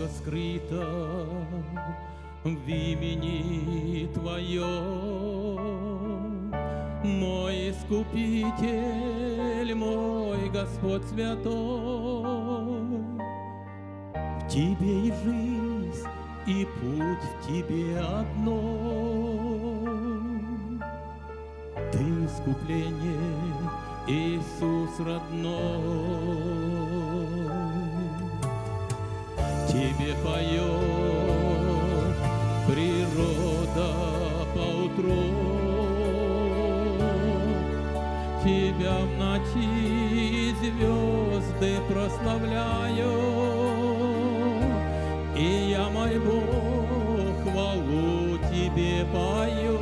Много скрыто в имени Твоем, Мой Искупитель, мой Господь Святой. Тебе и жизнь, и путь в Тебе одной. Ты искупление, Иисус родной. Тебе поет природа поутру. Тебя в ночи звезды прославляют, пою.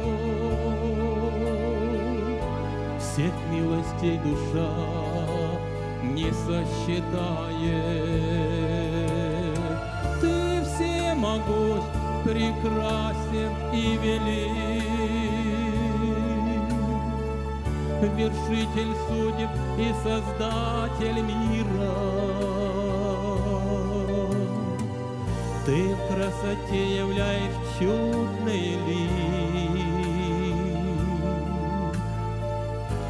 Всех милостей душа не сосчитает. Ты всемогущ, прекрасен и велик. Вершитель судеб и Создатель мира. Ты в красоте являешь чудный лик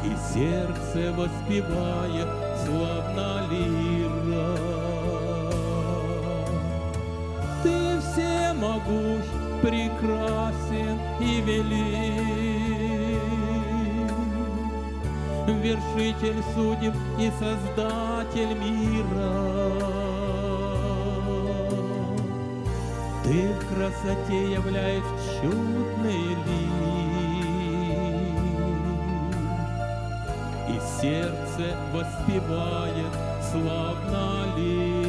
и сердце воспевает славно лира. Ты всемогущ, прекрасен и велик, вершитель судеб и создатель мира. Ты в красоте являешь чудный лик, и сердце воспевает славно лира.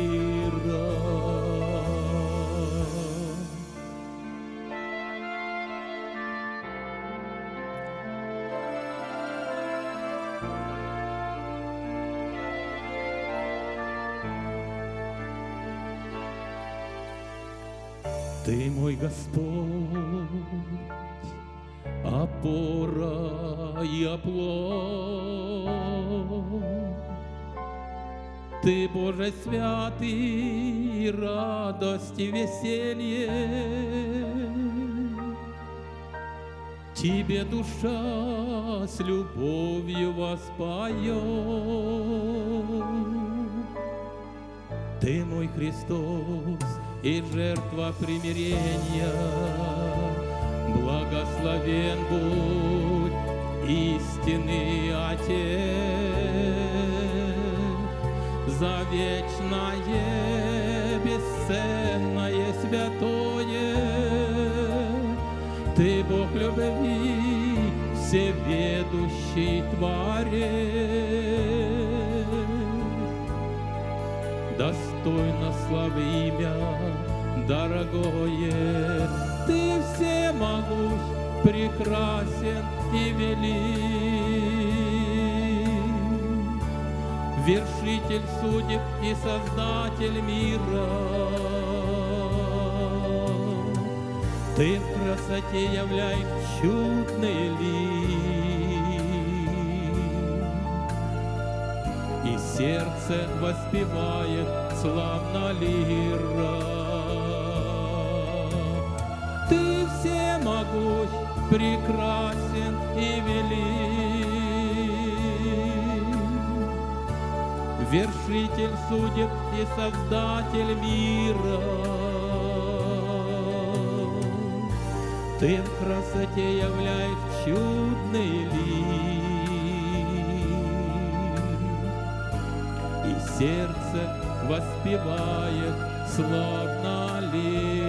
Ты мой Господь, опора и оплот. Ты, Боже святый, радость и веселье. Тебе душа с любовью воспоет. Ты мой Христос и жертва примирения. Благословен будь истинный Отец за вечное, бесценное, святое. Ты Бог любви, всеведущий Творец достойно славы имя дорогое. Ты всемогущ, прекрасен и велик, вершитель судеб и создатель мира. Ты в красоте являешь чудный лик, и сердце воспевает славно лира. Ты всемогущ, прекрасен и велик, вершитель судеб и создатель мира. Ты в красоте являешь чудный лик, и сердце воспевает славно лира.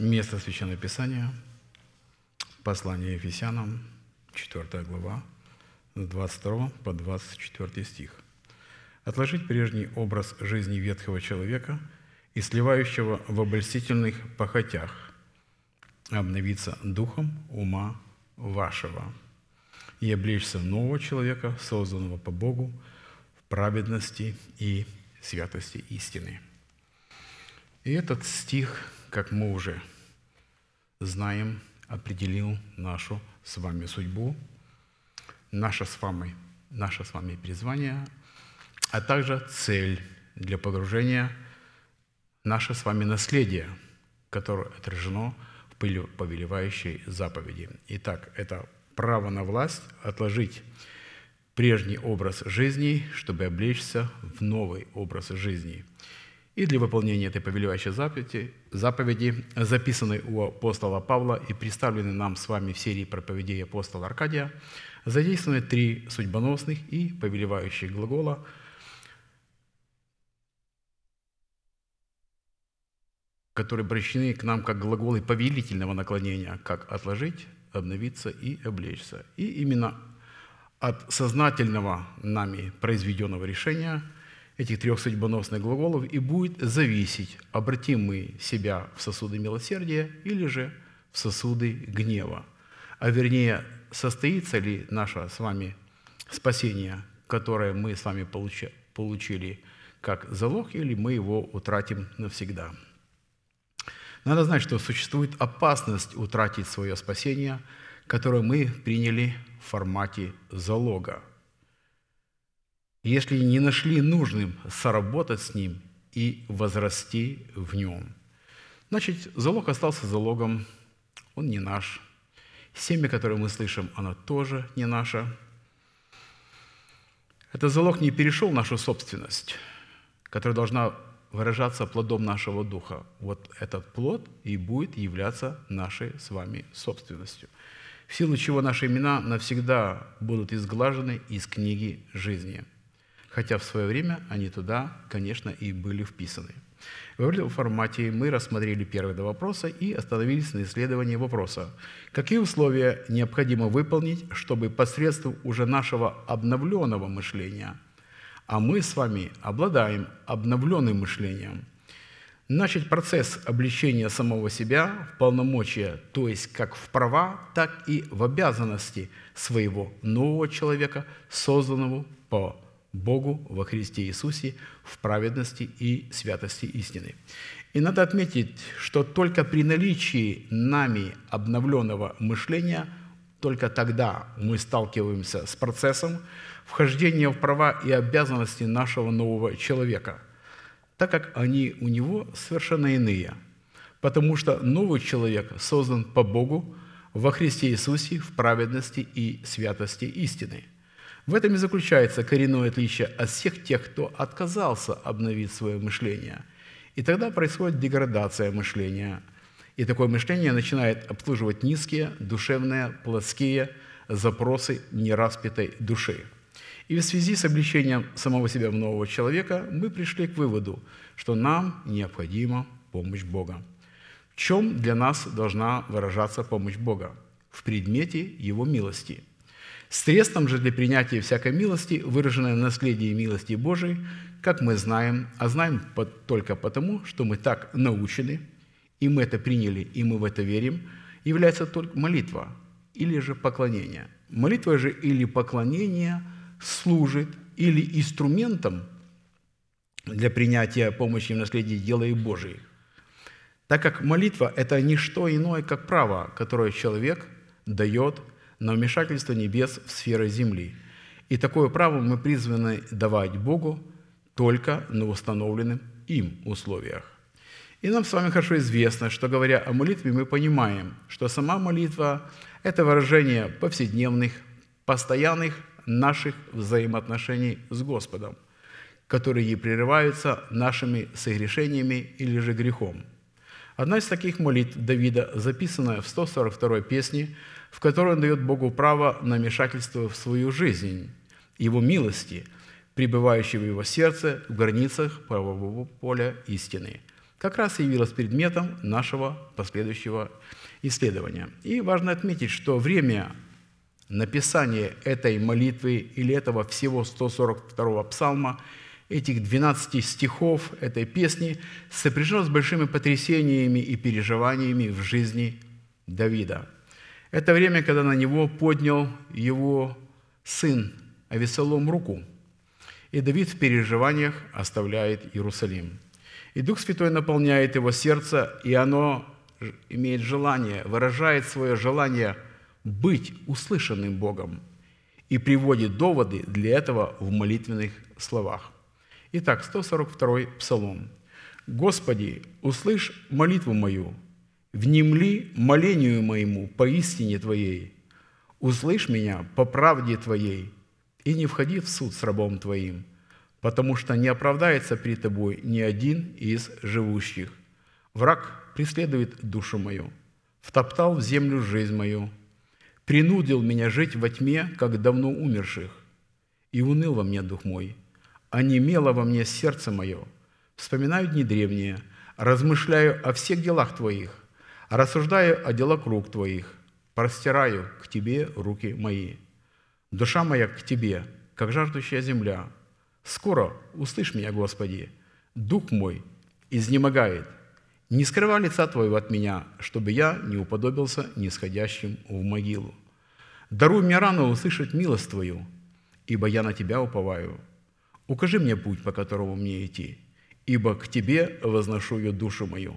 Место Священного Писания, послание Ефесянам, 4 глава, с 22 по 24 стих. «Отложить прежний образ жизни ветхого человека и сливающего в обольстительных похотях, обновиться духом ума вашего и облечься нового человека, созданного по Богу в праведности и святости истины». И этот стих, как мы уже знаем, определил нашу с вами судьбу, наше с вами, наше с вами призвание, а также цель для погружения наше с вами наследие, которое отражено в повелевающей заповеди. Итак, это право на власть отложить прежний образ жизни, чтобы облечься в новый образ жизни – и для выполнения этой повелевающей заповеди, заповеди, записанной у апостола Павла и представленной нам с вами в серии проповедей апостола Аркадия, задействованы три судьбоносных и повелевающих глагола, которые обращены к нам как глаголы повелительного наклонения, как отложить, обновиться и облечься. И именно от сознательного нами произведенного решения – этих трех судьбоносных глаголов и будет зависеть, обратим мы себя в сосуды милосердия или же в сосуды гнева. А вернее, состоится ли наше с вами спасение, которое мы с вами получили как залог, или мы его утратим навсегда. Надо знать, что существует опасность утратить свое спасение, которое мы приняли в формате залога – если не нашли нужным соработать с ним и возрасти в нем. Значит, залог остался залогом, он не наш. Семя, которое мы слышим, оно тоже не наше. Этот залог не перешел в нашу собственность, которая должна выражаться плодом нашего духа. Вот этот плод и будет являться нашей с вами собственностью, в силу чего наши имена навсегда будут изглажены из книги жизни – хотя в свое время они туда, конечно, и были вписаны. В этом формате мы рассмотрели первые два вопроса и остановились на исследовании вопроса, какие условия необходимо выполнить, чтобы посредством уже нашего обновленного мышления, а мы с вами обладаем обновленным мышлением, начать процесс обличения самого себя в полномочия, то есть как в права, так и в обязанности своего нового человека, созданного по Богу во Христе Иисусе в праведности и святости истины. И надо отметить, что только при наличии нами обновленного мышления, только тогда мы сталкиваемся с процессом вхождения в права и обязанности нашего нового человека, так как они у него совершенно иные. Потому что новый человек создан по Богу во Христе Иисусе в праведности и святости истины – в этом и заключается коренное отличие от всех тех, кто отказался обновить свое мышление. И тогда происходит деградация мышления. И такое мышление начинает обслуживать низкие, душевные, плотские запросы нераспятой души. И в связи с обличением самого себя в нового человека мы пришли к выводу, что нам необходима помощь Бога. В чем для нас должна выражаться помощь Бога? В предмете Его милости – Средством же для принятия всякой милости, выраженной в наследии милости Божией, как мы знаем, а знаем только потому, что мы так научены, и мы это приняли, и мы в это верим, является только молитва или же поклонение. Молитва же или поклонение служит или инструментом для принятия помощи в наследии дела и Божией. Так как молитва – это не что иное, как право, которое человек дает – на вмешательство небес в сферы земли. И такое право мы призваны давать Богу только на установленных им условиях. И нам с вами хорошо известно, что говоря о молитве, мы понимаем, что сама молитва – это выражение повседневных, постоянных наших взаимоотношений с Господом, которые прерываются нашими согрешениями или же грехом. Одна из таких молитв Давида, записанная в 142 песне, в которой он дает Богу право на вмешательство в свою жизнь, Его милости, пребывающей в его сердце в границах правового поля истины. как раз и явилось предметом нашего последующего исследования. И важно отметить, что время написания этой молитвы или этого всего 142-го псалма, этих 12 стихов этой песни сопряжено с большими потрясениями и переживаниями в жизни Давида. Это время, когда на него поднял его сын Авесолом руку, и Давид в переживаниях оставляет Иерусалим. И Дух Святой наполняет его сердце, и оно имеет желание, выражает свое желание быть услышанным Богом и приводит доводы для этого в молитвенных словах. Итак, 142 Псалом. «Господи, услышь молитву мою, внемли молению моему по истине Твоей, услышь меня по правде Твоей, и не входи в суд с рабом Твоим, потому что не оправдается при Тобой ни один из живущих. Враг преследует душу мою, втоптал в землю жизнь мою, принудил меня жить во тьме, как давно умерших, и уныл во мне дух мой, онемело во мне сердце мое. Вспоминаю дни древние, размышляю о всех делах Твоих, рассуждаю о делах рук Твоих, простираю к Тебе руки мои. Душа моя к Тебе, как жаждущая земля. Скоро услышь меня, Господи, дух мой изнемогает. Не скрывай лица Твоего от меня, чтобы я не уподобился нисходящим в могилу. Даруй мне рано услышать милость Твою, ибо я на Тебя уповаю. Укажи мне путь, по которому мне идти, ибо к Тебе возношу я душу мою.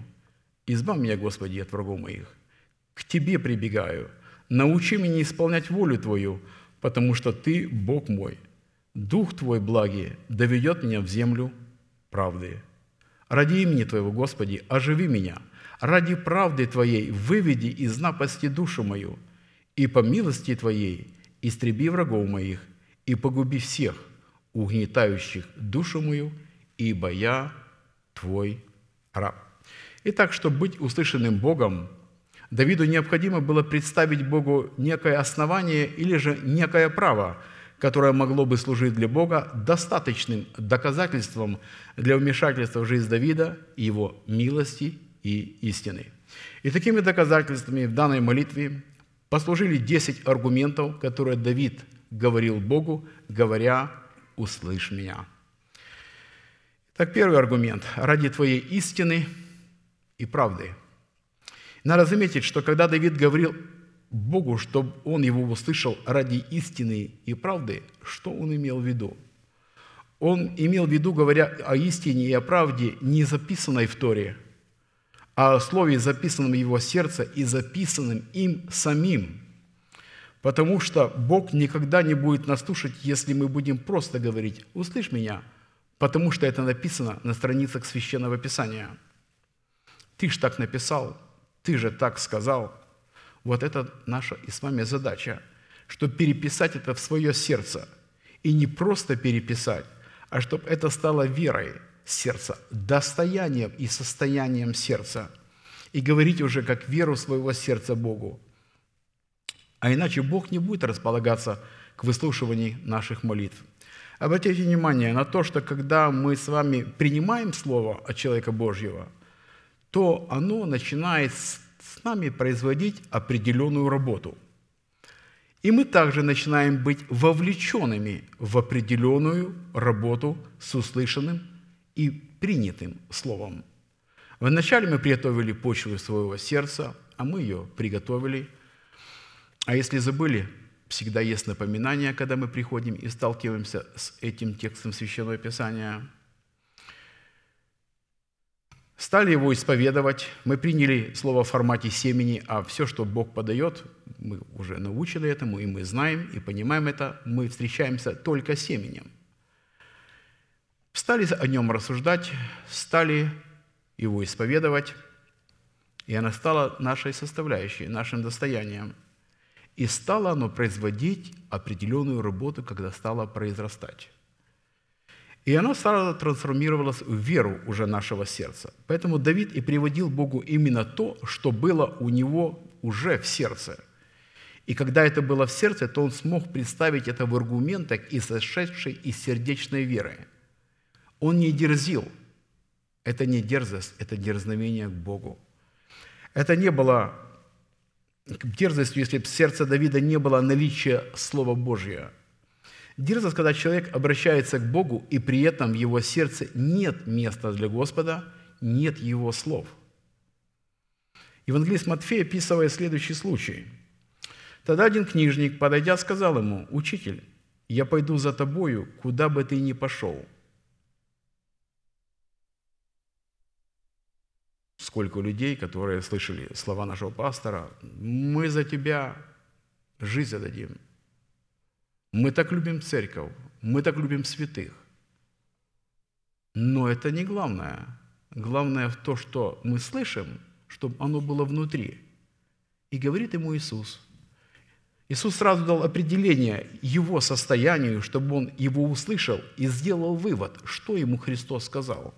Избавь меня, Господи, от врагов моих. К Тебе прибегаю. Научи меня исполнять волю Твою, потому что Ты Бог мой. Дух Твой благий доведет меня в землю правды. Ради имени Твоего, Господи, оживи меня. Ради правды Твоей выведи из напасти душу мою, и по милости Твоей истреби врагов моих, и погуби всех, угнетающих душу мою, ибо я Твой раб». Итак, чтобы быть услышанным Богом, Давиду необходимо было представить Богу некое основание или же некое право, которое могло бы служить для Бога достаточным доказательством для вмешательства в жизнь Давида, его милости и истины. И такими доказательствами в данной молитве послужили 10 аргументов, которые Давид говорил Богу, говоря «услышь меня». Так первый аргумент. «Ради Твоей истины и правды». Надо заметить, что когда Давид говорил Богу, чтобы он его услышал ради истины и правды, что он имел в виду? Он имел в виду, говоря о истине и о правде, не записанной в Торе, а о слове, записанном в его сердце и записанном им самим. Потому что Бог никогда не будет нас слушать, если мы будем просто говорить «услышь меня», потому что это написано на страницах Священного Писания. Ты ж так написал – ты же так сказал. Вот это наша и с вами задача, чтобы переписать это в свое сердце. И не просто переписать, а чтобы это стало верой сердца, достоянием и состоянием сердца. И говорить уже как веру своего сердца Богу. А иначе Бог не будет располагаться к выслушиванию наших молитв. Обратите внимание на то, что когда мы с вами принимаем Слово от человека Божьего – то оно начинает с нами производить определенную работу. И мы также начинаем быть вовлеченными в определенную работу с услышанным и принятым словом. Вначале мы приготовили почву своего сердца, а мы ее приготовили. А если забыли, всегда есть напоминание, когда мы приходим и сталкиваемся с этим текстом Священного Писания – стали его исповедовать. Мы приняли слово в формате семени, а все, что Бог подает, мы уже научены этому, и мы знаем, и понимаем это, мы встречаемся только семенем. Стали о нем рассуждать, стали его исповедовать, и она стала нашей составляющей, нашим достоянием. И стало оно производить определенную работу, когда стало произрастать. И оно сразу трансформировалось в веру уже нашего сердца. Поэтому Давид и приводил Богу именно то, что было у него уже в сердце. И когда это было в сердце, то он смог представить это в аргументах и сошедшей из сердечной веры. Он не дерзил, Это не дерзость, это дерзновение к Богу. Это не было дерзостью, если в сердце Давида не было наличия Слова Божьего. Дерзость, когда человек обращается к Богу, и при этом в его сердце нет места для Господа, нет его слов. Евангелист Матфей описывает следующий случай. Тогда один книжник, подойдя, сказал ему, «Учитель, я пойду за тобою, куда бы ты ни пошел». Сколько людей, которые слышали слова нашего пастора, «Мы за тебя жизнь отдадим». Мы так любим церковь, мы так любим святых. Но это не главное. Главное в то, что мы слышим, чтобы оно было внутри. И говорит ему Иисус. Иисус сразу дал определение его состоянию, чтобы он его услышал и сделал вывод, что ему Христос сказал.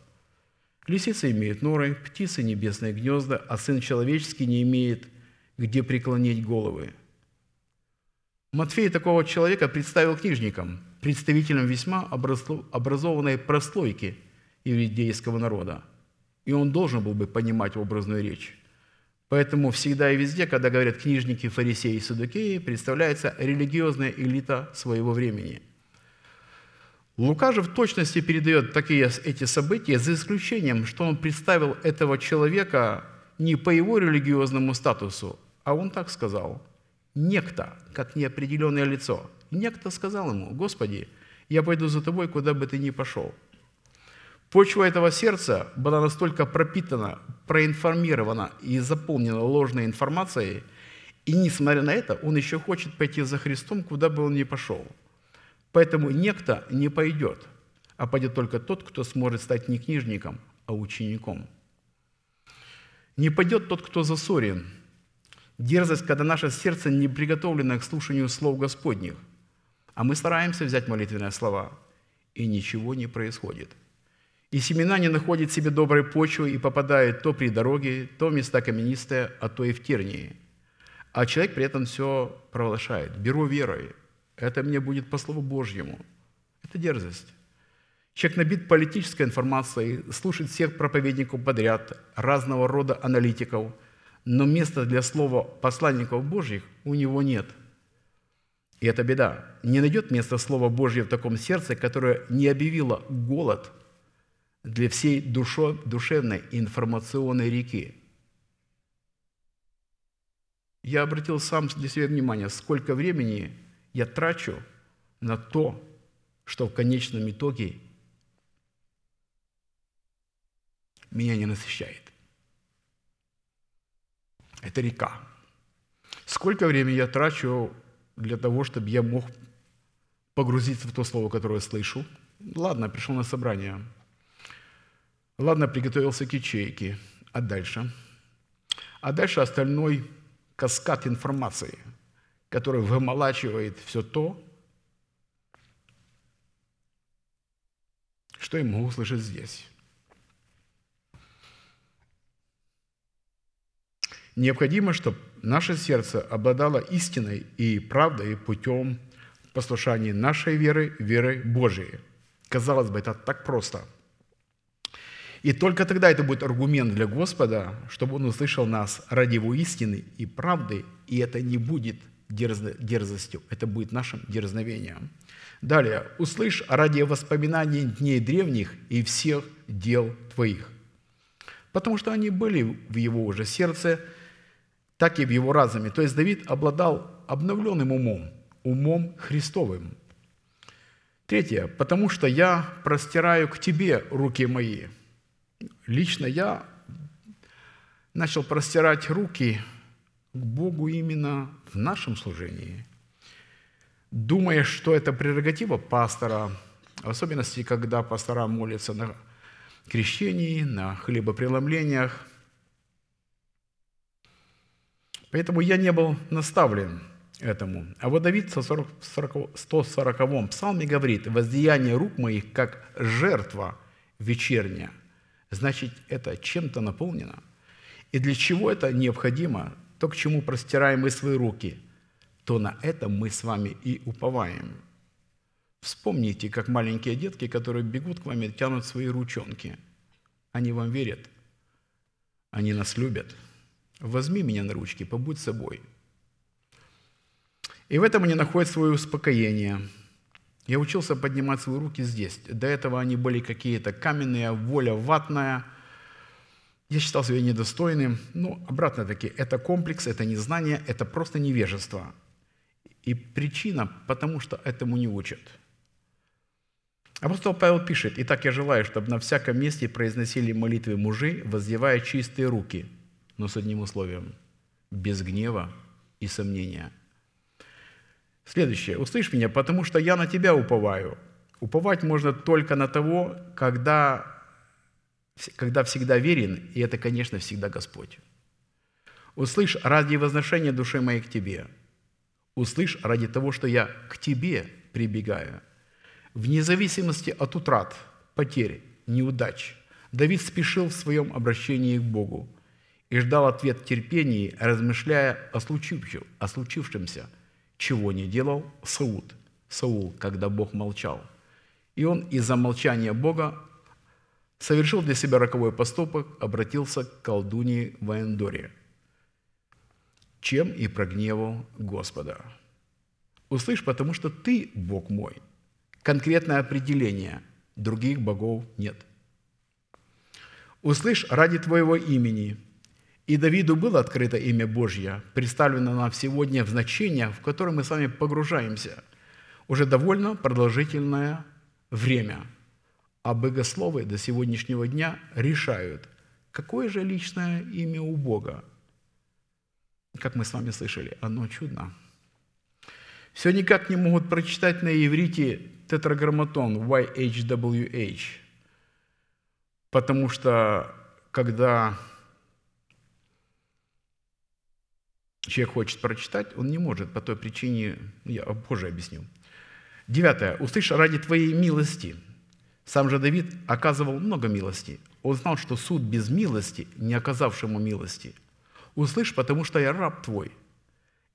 Лисицы имеют норы, птицы – небесные гнезда, а Сын Человеческий не имеет где преклонить головы – Матфей такого человека представил книжникам, представителям весьма образованной прослойки иудейского народа. И он должен был бы понимать образную речь. Поэтому всегда и везде, когда говорят книжники, фарисеи и садукеи, представляется религиозная элита своего времени. Лука же в точности передает такие эти события, за исключением, что он представил этого человека не по его религиозному статусу, а он так сказал – некто, как неопределенное лицо, некто сказал ему, «Господи, я пойду за тобой, куда бы ты ни пошел». Почва этого сердца была настолько пропитана, проинформирована и заполнена ложной информацией, и несмотря на это, он еще хочет пойти за Христом, куда бы он ни пошел. Поэтому некто не пойдет, а пойдет только тот, кто сможет стать не книжником, а учеником. Не пойдет тот, кто засорен – Дерзость, когда наше сердце не приготовлено к слушанию слов Господних, а мы стараемся взять молитвенные слова, и ничего не происходит. И семена не находят себе доброй почвы и попадают то при дороге, то в места каменистые, а то и в тернии. А человек при этом все провозглашает. «Беру верой, это мне будет по Слову Божьему». Это дерзость. Человек набит политической информацией, слушает всех проповедников подряд, разного рода аналитиков – но места для слова посланников Божьих у него нет. И это беда. Не найдет места Слова Божьего в таком сердце, которое не объявило голод для всей душо, душевной информационной реки. Я обратил сам для себя внимание, сколько времени я трачу на то, что в конечном итоге меня не насыщает. Это река. Сколько времени я трачу для того, чтобы я мог погрузиться в то слово, которое слышу? Ладно, пришел на собрание. Ладно, приготовился к ячейке. А дальше? А дальше остальной каскад информации, который вымолачивает все то, что я могу услышать здесь. Необходимо, чтобы наше сердце обладало истиной и правдой путем послушания нашей веры, веры Божией. Казалось бы, это так просто. И только тогда это будет аргумент для Господа, чтобы Он услышал нас ради Его истины и правды, и это не будет дерзостью, это будет нашим дерзновением. Далее, услышь ради воспоминаний дней древних и всех дел твоих. Потому что они были в его уже сердце, так и в его разуме. То есть Давид обладал обновленным умом, умом Христовым. Третье. Потому что я простираю к тебе руки мои. Лично я начал простирать руки к Богу именно в нашем служении, думая, что это прерогатива пастора, в особенности, когда пастора молятся на крещении, на хлебопреломлениях – Поэтому я не был наставлен этому. А вот Давид в 140-м псалме говорит, «Воздеяние рук моих, как жертва вечерняя». Значит, это чем-то наполнено. И для чего это необходимо? То, к чему простираем мы свои руки, то на это мы с вами и уповаем. Вспомните, как маленькие детки, которые бегут к вам и тянут свои ручонки. Они вам верят. Они нас любят. Возьми меня на ручки, побудь собой. И в этом они находят свое успокоение. Я учился поднимать свои руки здесь. До этого они были какие-то каменные, воля ватная. Я считал себя недостойным. Но обратно-таки, это комплекс, это незнание, это просто невежество. И причина, потому что этому не учат – Апостол Павел пишет, «Итак, я желаю, чтобы на всяком месте произносили молитвы мужи, воздевая чистые руки, но с одним условием – без гнева и сомнения». Следующее. «Услышь меня, потому что я на тебя уповаю». Уповать можно только на того, когда, когда всегда верен, и это, конечно, всегда Господь. «Услышь ради возношения души моей к тебе». «Услышь ради того, что я к тебе прибегаю». Вне зависимости от утрат, потерь, неудач, Давид спешил в своем обращении к Богу и ждал ответ в терпении, размышляя о, случившем, о случившемся, чего не делал Саул, Саул, когда Бог молчал. И он из-за молчания Бога совершил для себя роковой поступок, обратился к колдуньи Ваендоре, чем и прогневал Господа. «Услышь, потому что ты, Бог мой, конкретное определение. Других богов нет. «Услышь ради Твоего имени». И Давиду было открыто имя Божье, представлено нам сегодня в значение, в которое мы с вами погружаемся уже довольно продолжительное время. А богословы до сегодняшнего дня решают, какое же личное имя у Бога. Как мы с вами слышали, оно чудно. Все никак не могут прочитать на иврите тетраграмматон YHWH, потому что когда человек хочет прочитать, он не может по той причине, я позже объясню. Девятое. «Услышь ради Твоей милости». Сам же Давид оказывал много милости. Он знал, что суд без милости, не оказавшему милости. «Услышь, потому что я раб Твой».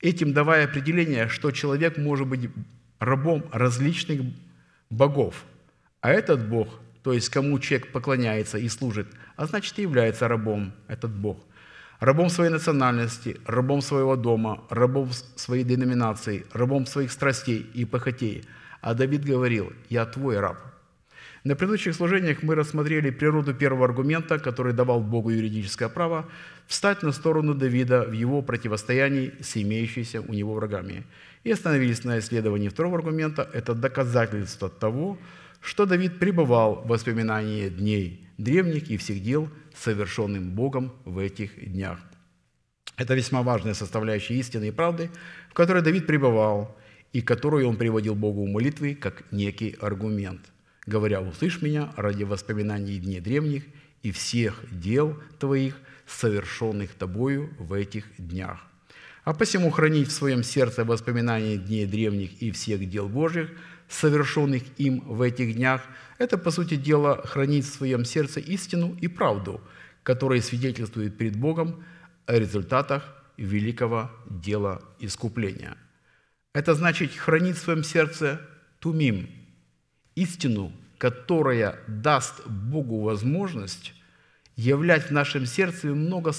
Этим давая определение, что человек может быть рабом различных богов. А этот Бог, то есть кому человек поклоняется и служит, а значит и является рабом, этот Бог. Рабом своей национальности, рабом своего дома, рабом своей деноминации, рабом своих страстей и похотей. А Давид говорил, «Я твой раб». На предыдущих служениях мы рассмотрели природу первого аргумента, который давал Богу юридическое право встать на сторону Давида в его противостоянии с имеющимися у него врагами – и остановились на исследовании второго аргумента. Это доказательство того, что Давид пребывал в воспоминании дней древних и всех дел, совершенным Богом в этих днях. Это весьма важная составляющая истины и правды, в которой Давид пребывал и которую он приводил Богу в молитвы как некий аргумент, говоря, «Услышь меня ради воспоминаний дней древних и всех дел твоих, совершенных тобою в этих днях». А посему хранить в своем сердце воспоминания дней древних и всех дел Божьих, совершенных им в этих днях, это, по сути дела, хранить в своем сердце истину и правду, которая свидетельствует перед Богом о результатах великого дела искупления. Это значит хранить в своем сердце тумим, истину, которая даст Богу возможность являть в нашем сердце много,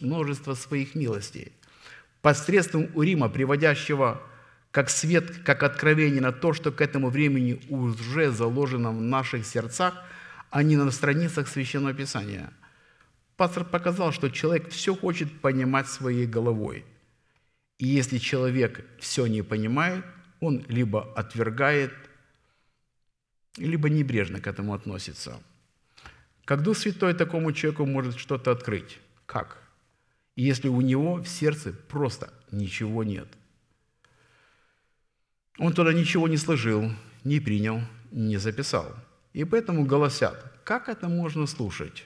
множество своих милостей – посредством Урима, приводящего как свет, как откровение на то, что к этому времени уже заложено в наших сердцах, а не на страницах Священного Писания. Пастор показал, что человек все хочет понимать своей головой. И если человек все не понимает, он либо отвергает, либо небрежно к этому относится. Как Дух Святой такому человеку может что-то открыть? Как? если у него в сердце просто ничего нет. Он туда ничего не сложил, не принял, не записал. И поэтому голосят, как это можно слушать?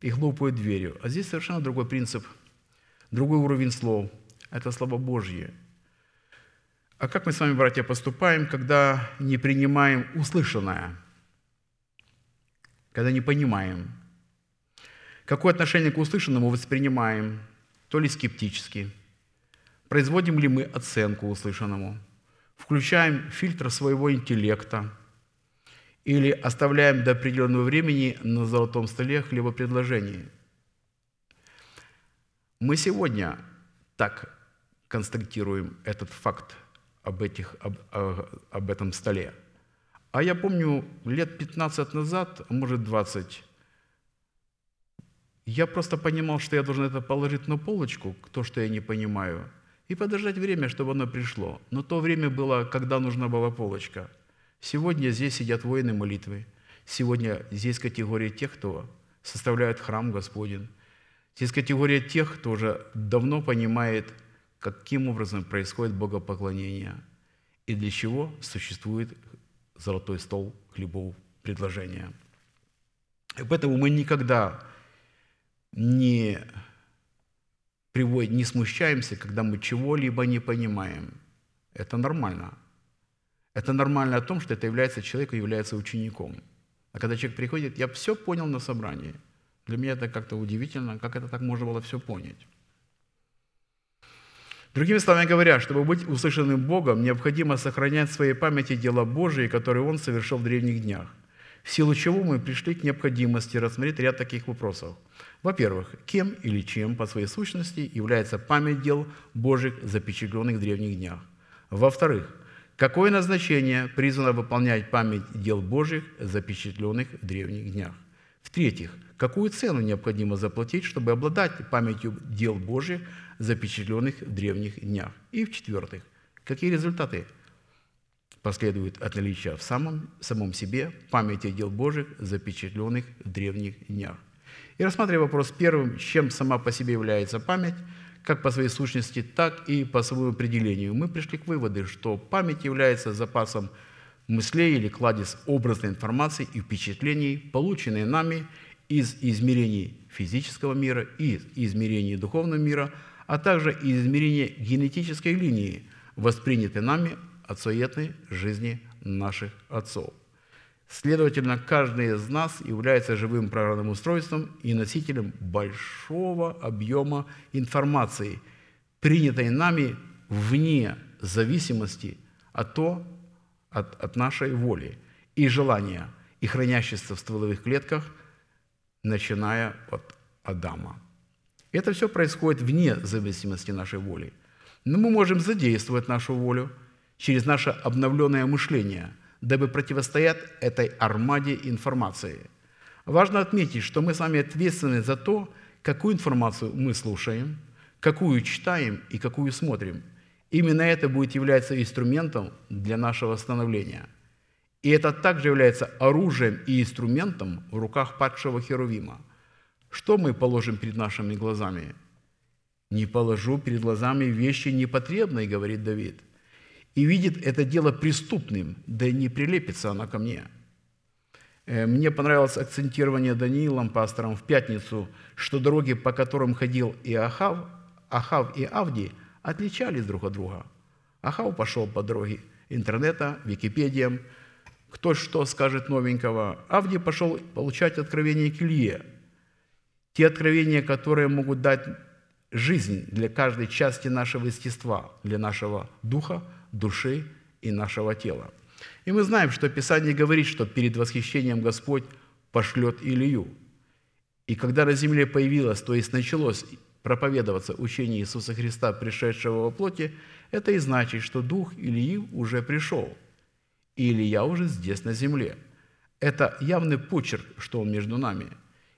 И хлопают дверью. А здесь совершенно другой принцип, другой уровень слов. Это слова Божьи. А как мы с вами, братья, поступаем, когда не принимаем услышанное? Когда не понимаем, Какое отношение к услышанному воспринимаем? То ли скептически. Производим ли мы оценку услышанному? Включаем фильтр своего интеллекта? или оставляем до определенного времени на золотом столе хлебопредложение. Мы сегодня так констатируем этот факт об, этих, об, об этом столе. А я помню, лет 15 назад, а может 20, я просто понимал, что я должен это положить на полочку, то, что я не понимаю, и подождать время, чтобы оно пришло. Но то время было, когда нужна была полочка. Сегодня здесь сидят воины молитвы. Сегодня здесь категория тех, кто составляет храм Господень. Здесь категория тех, кто уже давно понимает, каким образом происходит богопоклонение и для чего существует золотой стол хлебов предложения. И поэтому мы никогда не, приводим, не смущаемся, когда мы чего-либо не понимаем. Это нормально. Это нормально о том, что это является человеком, является учеником. А когда человек приходит, я все понял на собрании. Для меня это как-то удивительно, как это так можно было все понять. Другими словами говоря, чтобы быть услышанным Богом, необходимо сохранять в своей памяти дела Божии, которые Он совершил в древних днях, в силу чего мы пришли к необходимости рассмотреть ряд таких вопросов. Во-первых, кем или чем по своей сущности является память дел Божьих, запечатленных в древних днях? Во-вторых, какое назначение призвано выполнять память дел Божьих, запечатленных в древних днях? В-третьих, какую цену необходимо заплатить, чтобы обладать памятью дел Божьих, запечатленных в древних днях? И в-четвертых, какие результаты последуют от наличия в самом, самом себе памяти дел Божьих, запечатленных в древних днях? И рассматривая вопрос первым, чем сама по себе является память, как по своей сущности, так и по своему определению, мы пришли к выводу, что память является запасом мыслей или кладезь образной информации и впечатлений, полученные нами из измерений физического мира и измерений духовного мира, а также из измерения генетической линии, воспринятой нами от суетной жизни наших отцов – Следовательно, каждый из нас является живым программным устройством и носителем большого объема информации, принятой нами вне зависимости от, то, от, от нашей воли и желания, и хранящихся в стволовых клетках, начиная от Адама. Это все происходит вне зависимости нашей воли. Но мы можем задействовать нашу волю через наше обновленное мышление – дабы противостоять этой армаде информации. Важно отметить, что мы с вами ответственны за то, какую информацию мы слушаем, какую читаем и какую смотрим. Именно это будет являться инструментом для нашего становления. И это также является оружием и инструментом в руках падшего Херувима. Что мы положим перед нашими глазами? «Не положу перед глазами вещи непотребные», говорит Давид и видит это дело преступным, да не прилепится она ко мне. Э, мне понравилось акцентирование Даниилом, пастором, в пятницу, что дороги, по которым ходил и Ахав, Ахав и Авди, отличались друг от друга. Ахав пошел по дороге интернета, Википедиям, кто что скажет новенького. Авди пошел получать откровения к Илье. Те откровения, которые могут дать жизнь для каждой части нашего естества, для нашего духа, души и нашего тела. И мы знаем, что Писание говорит, что перед восхищением Господь пошлет Илью. И когда на земле появилось, то есть началось проповедоваться учение Иисуса Христа, пришедшего во плоти, это и значит, что Дух Ильи уже пришел, и Илья уже здесь на земле. Это явный почерк, что Он между нами.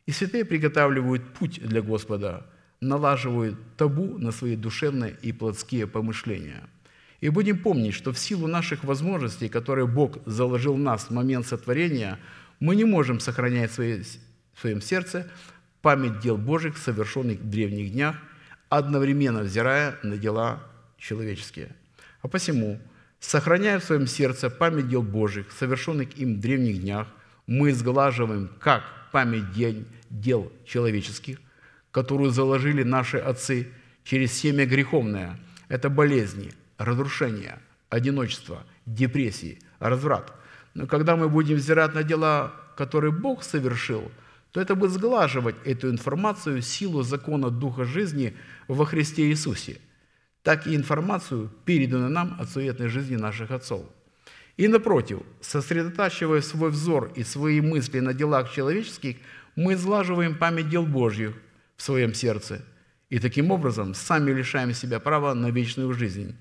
И святые приготавливают путь для Господа, налаживают табу на свои душевные и плотские помышления – и будем помнить, что в силу наших возможностей, которые Бог заложил в нас в момент сотворения, мы не можем сохранять в своем сердце память дел Божьих, совершенных в древних днях, одновременно взирая на дела человеческие. А посему, сохраняя в своем сердце память дел Божьих, совершенных им в древних днях, мы сглаживаем как память дел, дел человеческих, которую заложили наши отцы через семя греховное. Это болезни, разрушения, одиночества, депрессии, разврат. Но когда мы будем взирать на дела, которые Бог совершил, то это будет сглаживать эту информацию, силу закона Духа жизни во Христе Иисусе, так и информацию, переданную нам от суетной жизни наших отцов. И напротив, сосредотачивая свой взор и свои мысли на делах человеческих, мы сглаживаем память дел Божьих в своем сердце. И таким образом сами лишаем себя права на вечную жизнь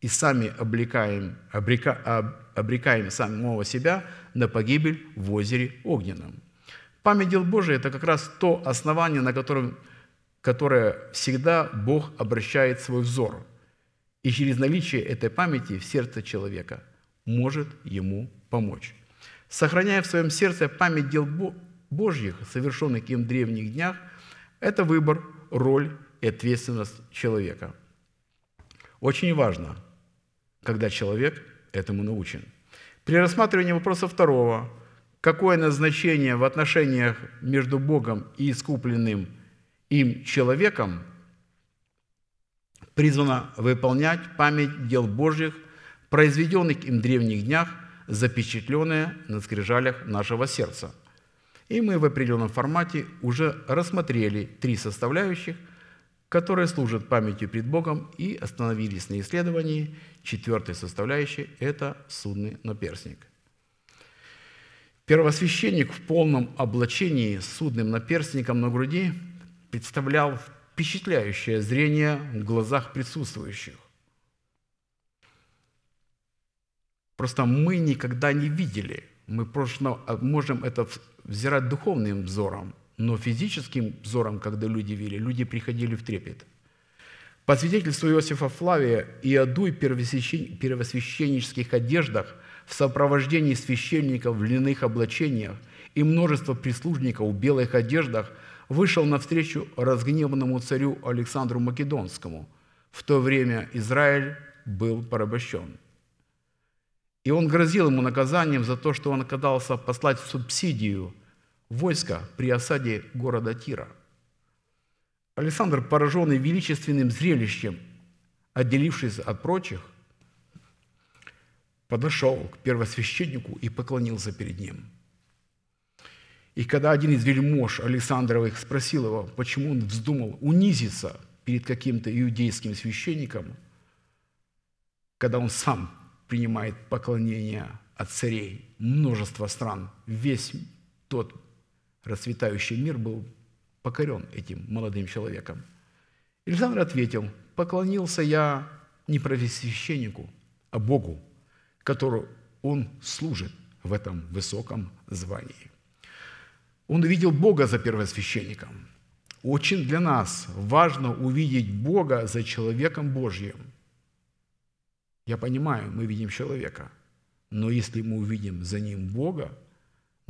и сами облекаем, обрека, об- обрекаем самого себя на погибель в озере огненном. Память дел Божьих – это как раз то основание, на котором, которое всегда Бог обращает свой взор. И через наличие этой памяти в сердце человека может ему помочь. Сохраняя в своем сердце память дел Бо- Божьих, совершенных им в древних днях, это выбор, роль и ответственность человека. Очень важно, когда человек этому научен. При рассматривании вопроса второго, какое назначение в отношениях между Богом и искупленным им человеком призвано выполнять память дел Божьих, произведенных им в древних днях, запечатленные на скрижалях нашего сердца. И мы в определенном формате уже рассмотрели три составляющих, которые служат памятью пред Богом и остановились на исследовании четвертой составляющей – это судный наперстник. Первосвященник в полном облачении с судным наперстником на груди представлял впечатляющее зрение в глазах присутствующих. Просто мы никогда не видели, мы можем это взирать духовным взором, но физическим взором, когда люди видели, люди приходили в трепет. По свидетельству Иосифа Флавия, Иодуй в первосвящен- первосвященнических одеждах в сопровождении священников в льняных облачениях и множество прислужников в белых одеждах вышел навстречу разгневанному царю Александру Македонскому. В то время Израиль был порабощен. И он грозил ему наказанием за то, что он оказался послать субсидию войска при осаде города Тира. Александр, пораженный величественным зрелищем, отделившись от прочих, подошел к первосвященнику и поклонился перед ним. И когда один из вельмож Александровых спросил его, почему он вздумал унизиться перед каким-то иудейским священником, когда он сам принимает поклонение от царей множества стран, весь тот расцветающий мир был покорен этим молодым человеком. Александр ответил, поклонился я не первосвященнику, а Богу, которому он служит в этом высоком звании. Он увидел Бога за первосвященником. Очень для нас важно увидеть Бога за человеком Божьим. Я понимаю, мы видим человека, но если мы увидим за ним Бога,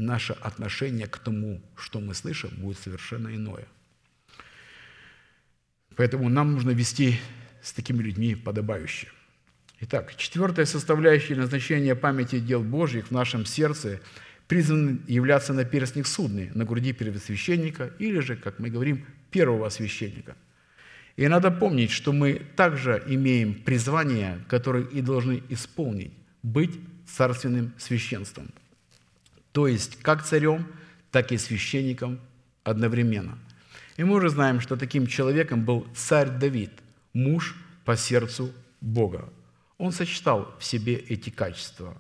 наше отношение к тому, что мы слышим, будет совершенно иное. Поэтому нам нужно вести с такими людьми подобающе. Итак, четвертая составляющая назначения памяти дел Божьих в нашем сердце призван являться наперстник судный на груди первосвященника или же, как мы говорим, первого священника. И надо помнить, что мы также имеем призвание, которое и должны исполнить – быть царственным священством – то есть как царем, так и священником одновременно. И мы уже знаем, что таким человеком был царь Давид, муж по сердцу Бога. Он сочетал в себе эти качества.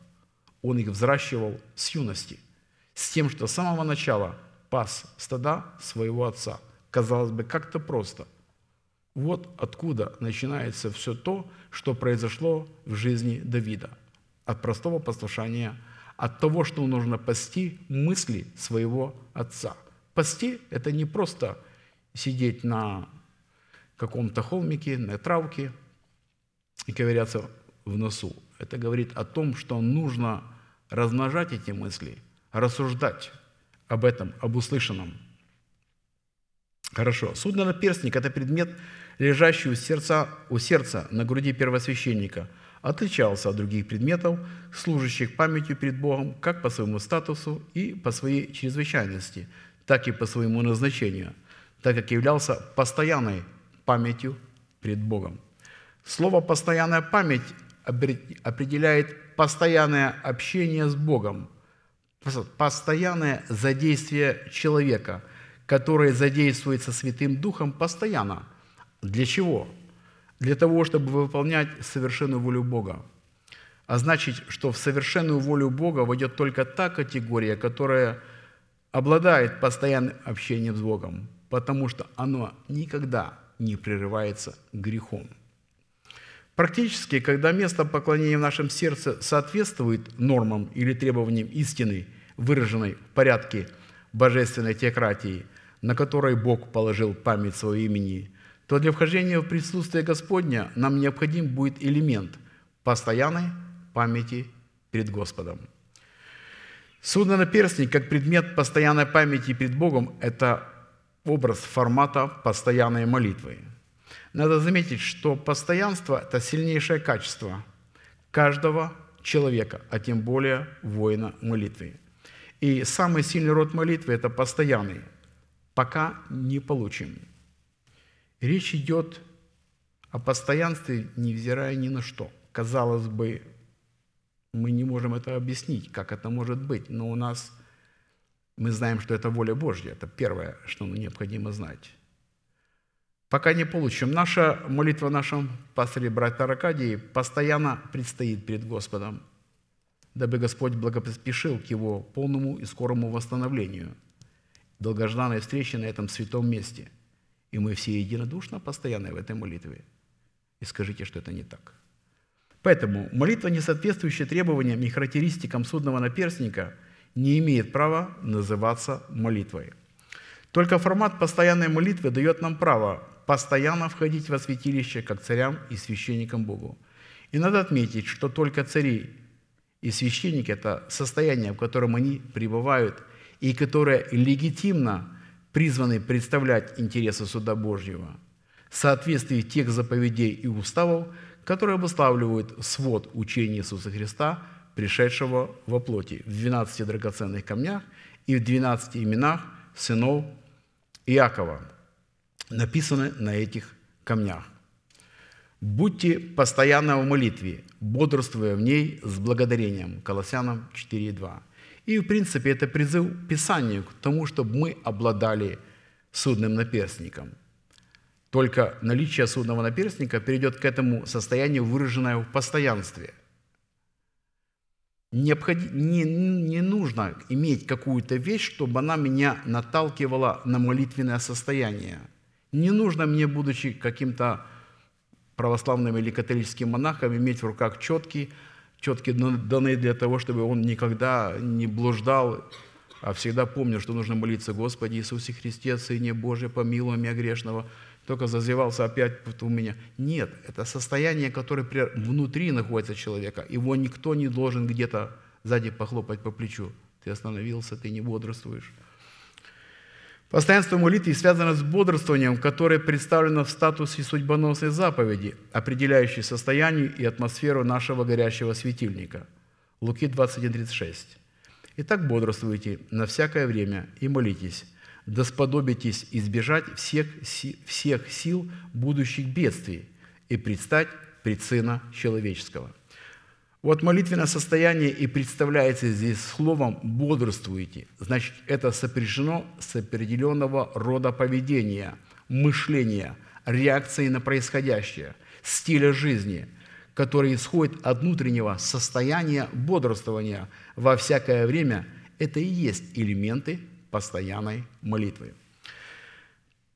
Он их взращивал с юности, с тем, что с самого начала пас стада своего отца. Казалось бы, как-то просто. Вот откуда начинается все то, что произошло в жизни Давида. От простого послушания от того, что нужно пасти мысли своего отца. Пасти – это не просто сидеть на каком-то холмике, на травке и ковыряться в носу. Это говорит о том, что нужно размножать эти мысли, рассуждать об этом, об услышанном. Хорошо. Судно наперстник – это предмет, лежащий у сердца, у сердца на груди первосвященника – отличался от других предметов, служащих памятью перед Богом как по своему статусу и по своей чрезвычайности, так и по своему назначению, так как являлся постоянной памятью пред Богом. Слово «постоянная память» определяет постоянное общение с Богом, постоянное задействие человека, которое задействуется Святым Духом постоянно. Для чего? Для того, чтобы выполнять совершенную волю Бога. а значит, что в совершенную волю Бога войдет только та категория, которая обладает постоянным общением с Богом, потому что оно никогда не прерывается грехом. Практически, когда место поклонения в нашем сердце соответствует нормам или требованиям истины, выраженной в порядке божественной теократии, на которой Бог положил память своего имени, то для вхождения в присутствие Господня нам необходим будет элемент постоянной памяти перед Господом. Судно на перстник, как предмет постоянной памяти перед Богом, это образ формата постоянной молитвы – надо заметить, что постоянство – это сильнейшее качество каждого человека, а тем более воина молитвы. И самый сильный род молитвы – это постоянный, пока не получим. Речь идет о постоянстве, невзирая ни на что. Казалось бы, мы не можем это объяснить, как это может быть, но у нас мы знаем, что это воля Божья. Это первое, что нам необходимо знать пока не получим. Наша молитва нашем пастыре брата Аркадии постоянно предстоит перед Господом, дабы Господь благопоспешил к Его полному и скорому восстановлению, долгожданной встрече на этом святом месте. И мы все единодушно постоянно в этой молитве. И скажите, что это не так. Поэтому молитва, не соответствующая требованиям и характеристикам судного наперстника, не имеет права называться молитвой. Только формат постоянной молитвы дает нам право постоянно входить во святилище как царям и священникам Богу. И надо отметить, что только цари и священники – это состояние, в котором они пребывают и которое легитимно призваны представлять интересы суда Божьего в соответствии тех заповедей и уставов, которые обуславливают свод учения Иисуса Христа, пришедшего во плоти, в 12 драгоценных камнях и в 12 именах сынов Иакова – написаны на этих камнях. «Будьте постоянно в молитве, бодрствуя в ней с благодарением». Колоссянам 4.2. И, в принципе, это призыв Писанию к тому, чтобы мы обладали судным наперстником. Только наличие судного наперстника перейдет к этому состоянию, выраженное в постоянстве. Необход... Не, не нужно иметь какую-то вещь, чтобы она меня наталкивала на молитвенное состояние – не нужно мне, будучи каким-то православным или католическим монахом, иметь в руках четки, четки даны для того, чтобы он никогда не блуждал, а всегда помнил, что нужно молиться Господи Иисусе Христе, Сыне Божий, помилуй меня грешного. Только зазевался опять у меня. Нет, это состояние, которое внутри находится человека. Его никто не должен где-то сзади похлопать по плечу. Ты остановился, ты не бодрствуешь. Постоянство молитвы связано с бодрствованием, которое представлено в статусе судьбоносной заповеди, определяющей состояние и атмосферу нашего горящего светильника. Луки 21.36. Итак, бодрствуйте на всякое время и молитесь, да сподобитесь избежать всех, всех сил будущих бедствий и предстать пред Сына Человеческого. Вот молитвенное состояние и представляется здесь словом «бодрствуйте». Значит, это сопряжено с определенного рода поведения, мышления, реакции на происходящее, стиля жизни, который исходит от внутреннего состояния бодрствования во всякое время. Это и есть элементы постоянной молитвы.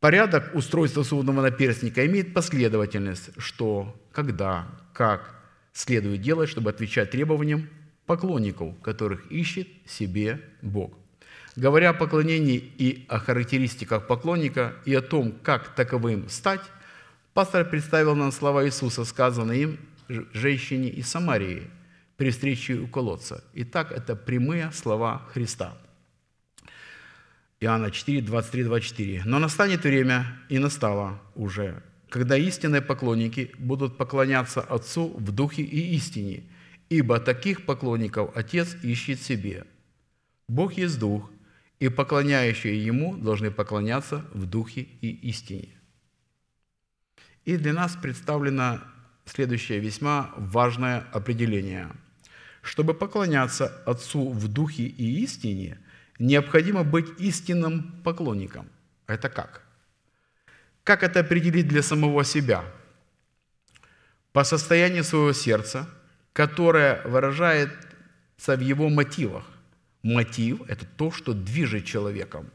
Порядок устройства судного наперстника имеет последовательность, что, когда, как, следует делать, чтобы отвечать требованиям поклонников, которых ищет себе Бог. Говоря о поклонении и о характеристиках поклонника и о том, как таковым стать, пастор представил нам слова Иисуса, сказанные им женщине из Самарии при встрече у колодца. Итак, это прямые слова Христа. Иоанна 4, 23, 24. «Но настанет время, и настало уже, когда истинные поклонники будут поклоняться Отцу в духе и истине, ибо таких поклонников Отец ищет себе. Бог есть Дух, и поклоняющие Ему должны поклоняться в духе и истине. И для нас представлено следующее весьма важное определение. Чтобы поклоняться Отцу в духе и истине, необходимо быть истинным поклонником. Это как? Как это определить для самого себя? По состоянию своего сердца которое выражается в его мотивах. Мотив – это то, что движет человеком.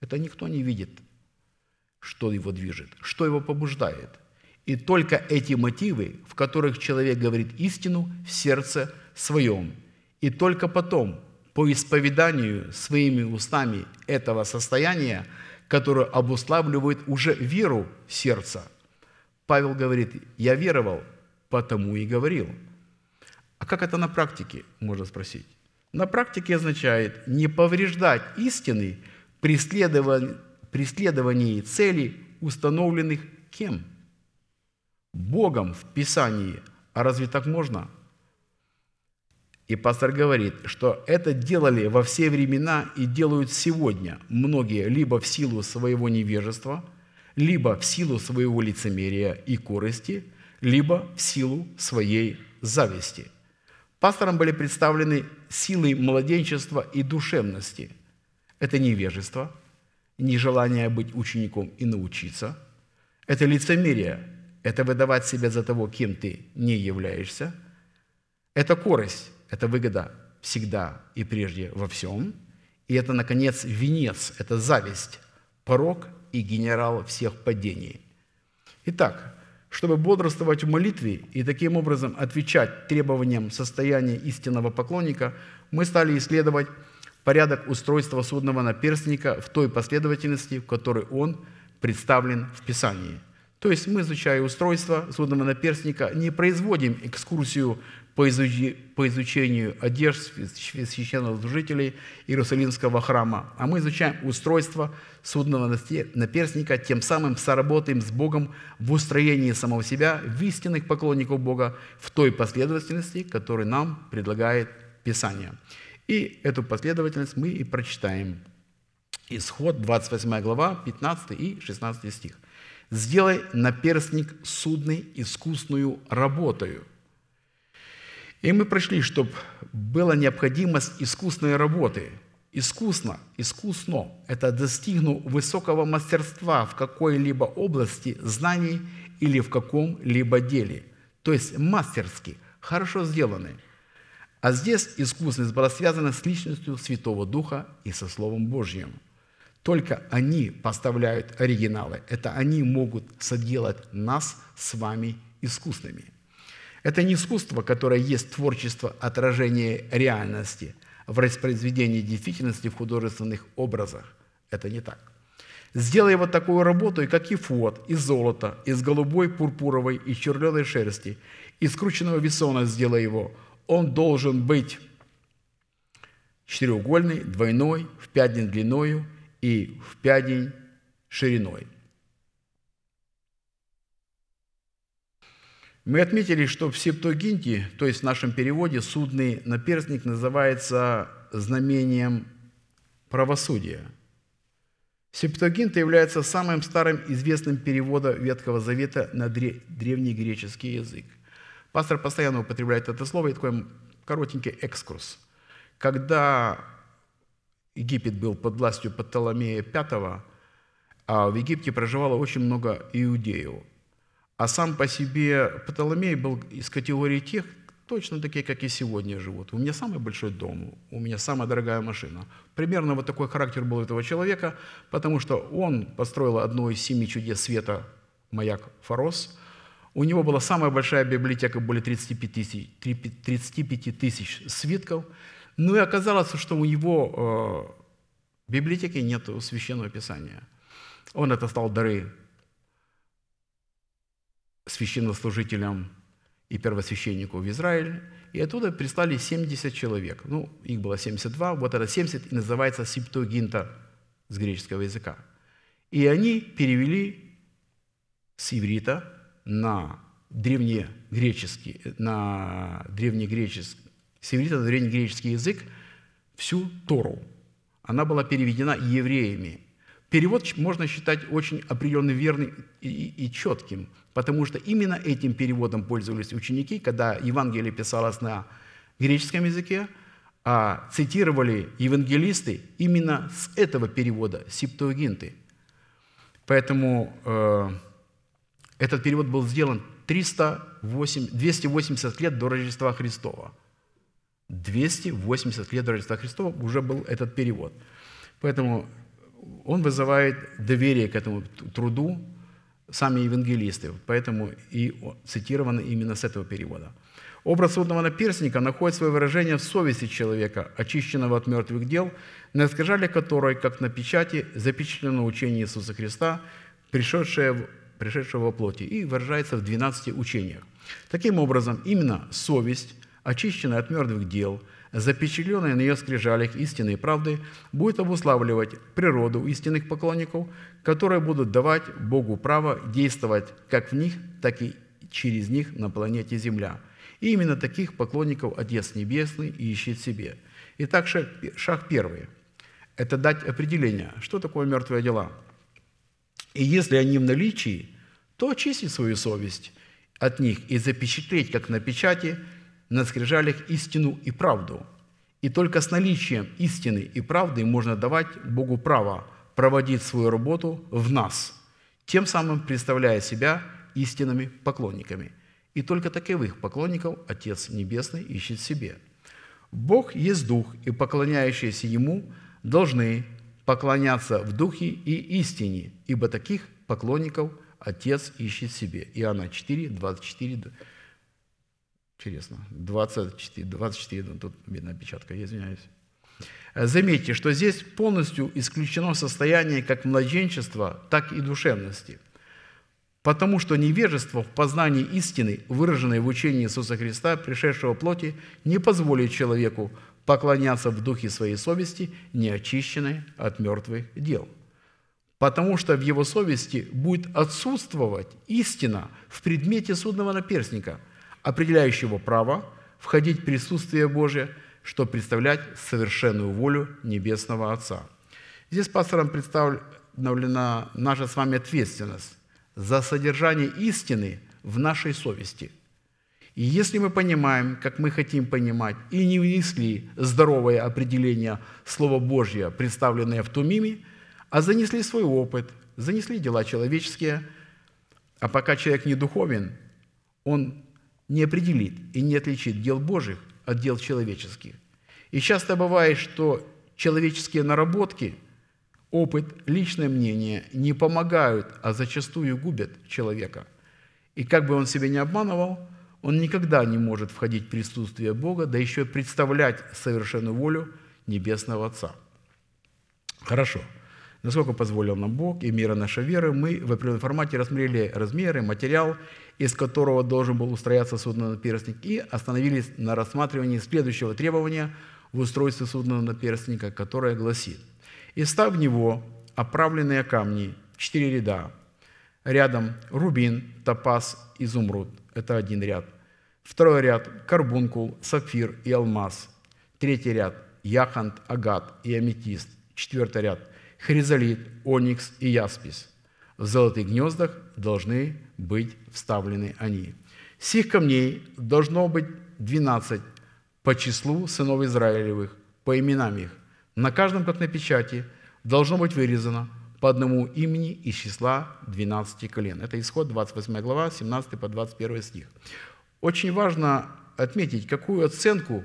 Это никто не видит, что его движет, что его побуждает. И только эти мотивы, в которых человек говорит истину в сердце своем, и только потом, по исповеданию своими устами этого состояния, которое обуславливает уже веру сердца. Павел говорит, я веровал, потому и говорил. А как это на практике, можно спросить? На практике означает не повреждать истины преследовании целей, установленных кем? Богом в Писании. А разве так можно? И пастор говорит, что это делали во все времена и делают сегодня многие либо в силу своего невежества, либо в силу своего лицемерия и корысти, либо в силу своей зависти. Пасторам были представлены силы младенчества и душевности. Это невежество, нежелание быть учеником и научиться. Это лицемерие, это выдавать себя за того, кем ты не являешься. Это корость, это выгода всегда и прежде во всем. И это, наконец, венец, это зависть, порог и генерал всех падений. Итак, чтобы бодрствовать в молитве и таким образом отвечать требованиям состояния истинного поклонника, мы стали исследовать порядок устройства судного наперстника в той последовательности, в которой он представлен в Писании. То есть мы, изучая устройство судного наперстника, не производим экскурсию по изучению одежд священнослужителей Иерусалимского храма, а мы изучаем устройство судного наперстника, тем самым соработаем с Богом в устроении самого себя, в истинных поклонников Бога, в той последовательности, которую нам предлагает Писание. И эту последовательность мы и прочитаем. Исход, 28 глава, 15 и 16 стих. «Сделай наперстник судный искусную работою, и мы пришли, чтобы была необходимость искусной работы. Искусно, искусно – это достигну высокого мастерства в какой-либо области знаний или в каком-либо деле. То есть мастерски, хорошо сделаны. А здесь искусность была связана с личностью Святого Духа и со Словом Божьим. Только они поставляют оригиналы. Это они могут соделать нас с вами искусными – это не искусство, которое есть творчество отражения реальности в воспроизведении действительности в художественных образах. Это не так. Сделай вот такую работу, и как и фот, из золота, из голубой, пурпуровой и черленой шерсти, из скрученного весона сделай его. Он должен быть четырехугольный, двойной, в пять дней длиною и в пять дней шириной – Мы отметили, что в Септуагинте, то есть в нашем переводе, судный наперстник называется знамением правосудия. Септуагинта является самым старым известным переводом Ветхого Завета на древний греческий язык. Пастор постоянно употребляет это слово и такой коротенький экскурс. Когда Египет был под властью Птоломея V, а в Египте проживало очень много иудеев. А сам по себе Птоломей был из категории тех, точно такие, как и сегодня живут. У меня самый большой дом, у меня самая дорогая машина. Примерно вот такой характер был этого человека, потому что он построил одно из семи чудес света, маяк Фарос. У него была самая большая библиотека, более 35 тысяч, 35 тысяч свитков. Ну и оказалось, что у него э, в библиотеке нет священного писания. Он это стал дары священнослужителям и первосвященнику в Израиль, и оттуда прислали 70 человек. Ну, их было 72, вот это 70 и называется септуагинта с греческого языка. И они перевели с иврита на древнегреческий, на древнегреческий, с иврита на древнегреческий язык всю Тору. Она была переведена евреями. Перевод можно считать очень определенно верным и, и, и четким – Потому что именно этим переводом пользовались ученики, когда Евангелие писалось на греческом языке, а цитировали евангелисты именно с этого перевода, септуагинты. Поэтому э, Этот перевод был сделан 308, 280 лет до Рождества Христова. 280 лет до Рождества Христова уже был этот перевод. Поэтому он вызывает доверие к этому труду, сами евангелисты, поэтому и цитированы именно с этого перевода. Образ судного наперстника находит свое выражение в совести человека, очищенного от мертвых дел, на скрижале которой, как на печати, запечатлено учение Иисуса Христа, пришедшее, пришедшего во плоти, и выражается в 12 учениях. Таким образом, именно совесть, очищенная от мертвых дел, запечатленная на ее скрижалях истины и правды, будет обуславливать природу истинных поклонников, которые будут давать Богу право действовать как в них, так и через них на планете Земля. И именно таких поклонников Отец Небесный ищет себе. Итак, шаг, шаг первый – это дать определение, что такое мертвые дела. И если они в наличии, то очистить свою совесть от них и запечатлеть, как на печати, на скрижалях истину и правду. И только с наличием истины и правды можно давать Богу право проводить свою работу в нас, тем самым представляя себя истинными поклонниками. И только таковых поклонников Отец Небесный ищет себе. Бог есть Дух, и поклоняющиеся Ему должны поклоняться в Духе и истине, ибо таких поклонников Отец ищет себе. Иоанна 4, 24, Интересно. 24, 24 тут видно опечатка, я извиняюсь. Заметьте, что здесь полностью исключено состояние как младенчества, так и душевности. Потому что невежество в познании истины, выраженной в учении Иисуса Христа, пришедшего плоти, не позволит человеку поклоняться в духе своей совести, не очищенной от мертвых дел. Потому что в его совести будет отсутствовать истина в предмете судного наперстника – определяющего право входить в присутствие Божие, чтобы представлять совершенную волю Небесного Отца. Здесь пастором представлена наша с вами ответственность за содержание истины в нашей совести. И если мы понимаем, как мы хотим понимать, и не внесли здоровое определение Слова Божьего, представленное в Тумиме, а занесли свой опыт, занесли дела человеческие, а пока человек не духовен, он не определит и не отличит дел Божьих от дел человеческих. И часто бывает, что человеческие наработки, опыт, личное мнение не помогают, а зачастую губят человека. И как бы он себя не обманывал, он никогда не может входить в присутствие Бога, да еще представлять совершенную волю Небесного Отца. Хорошо насколько позволил нам Бог и мира нашей веры, мы в определенном формате рассмотрели размеры, материал, из которого должен был устрояться судный наперстник, и остановились на рассматривании следующего требования в устройстве судного наперстника, которое гласит «И став в него оправленные камни, четыре ряда, рядом рубин, топаз, изумруд» – это один ряд. Второй ряд – карбункул, сапфир и алмаз. Третий ряд – яхонт, агат и аметист. Четвертый ряд хризолит, оникс и яспис. В золотых гнездах должны быть вставлены они. Сих камней должно быть 12 по числу сынов Израилевых, по именам их. На каждом, как на печати, должно быть вырезано по одному имени из числа 12 колен. Это исход 28 глава, 17 по 21 стих. Очень важно отметить, какую оценку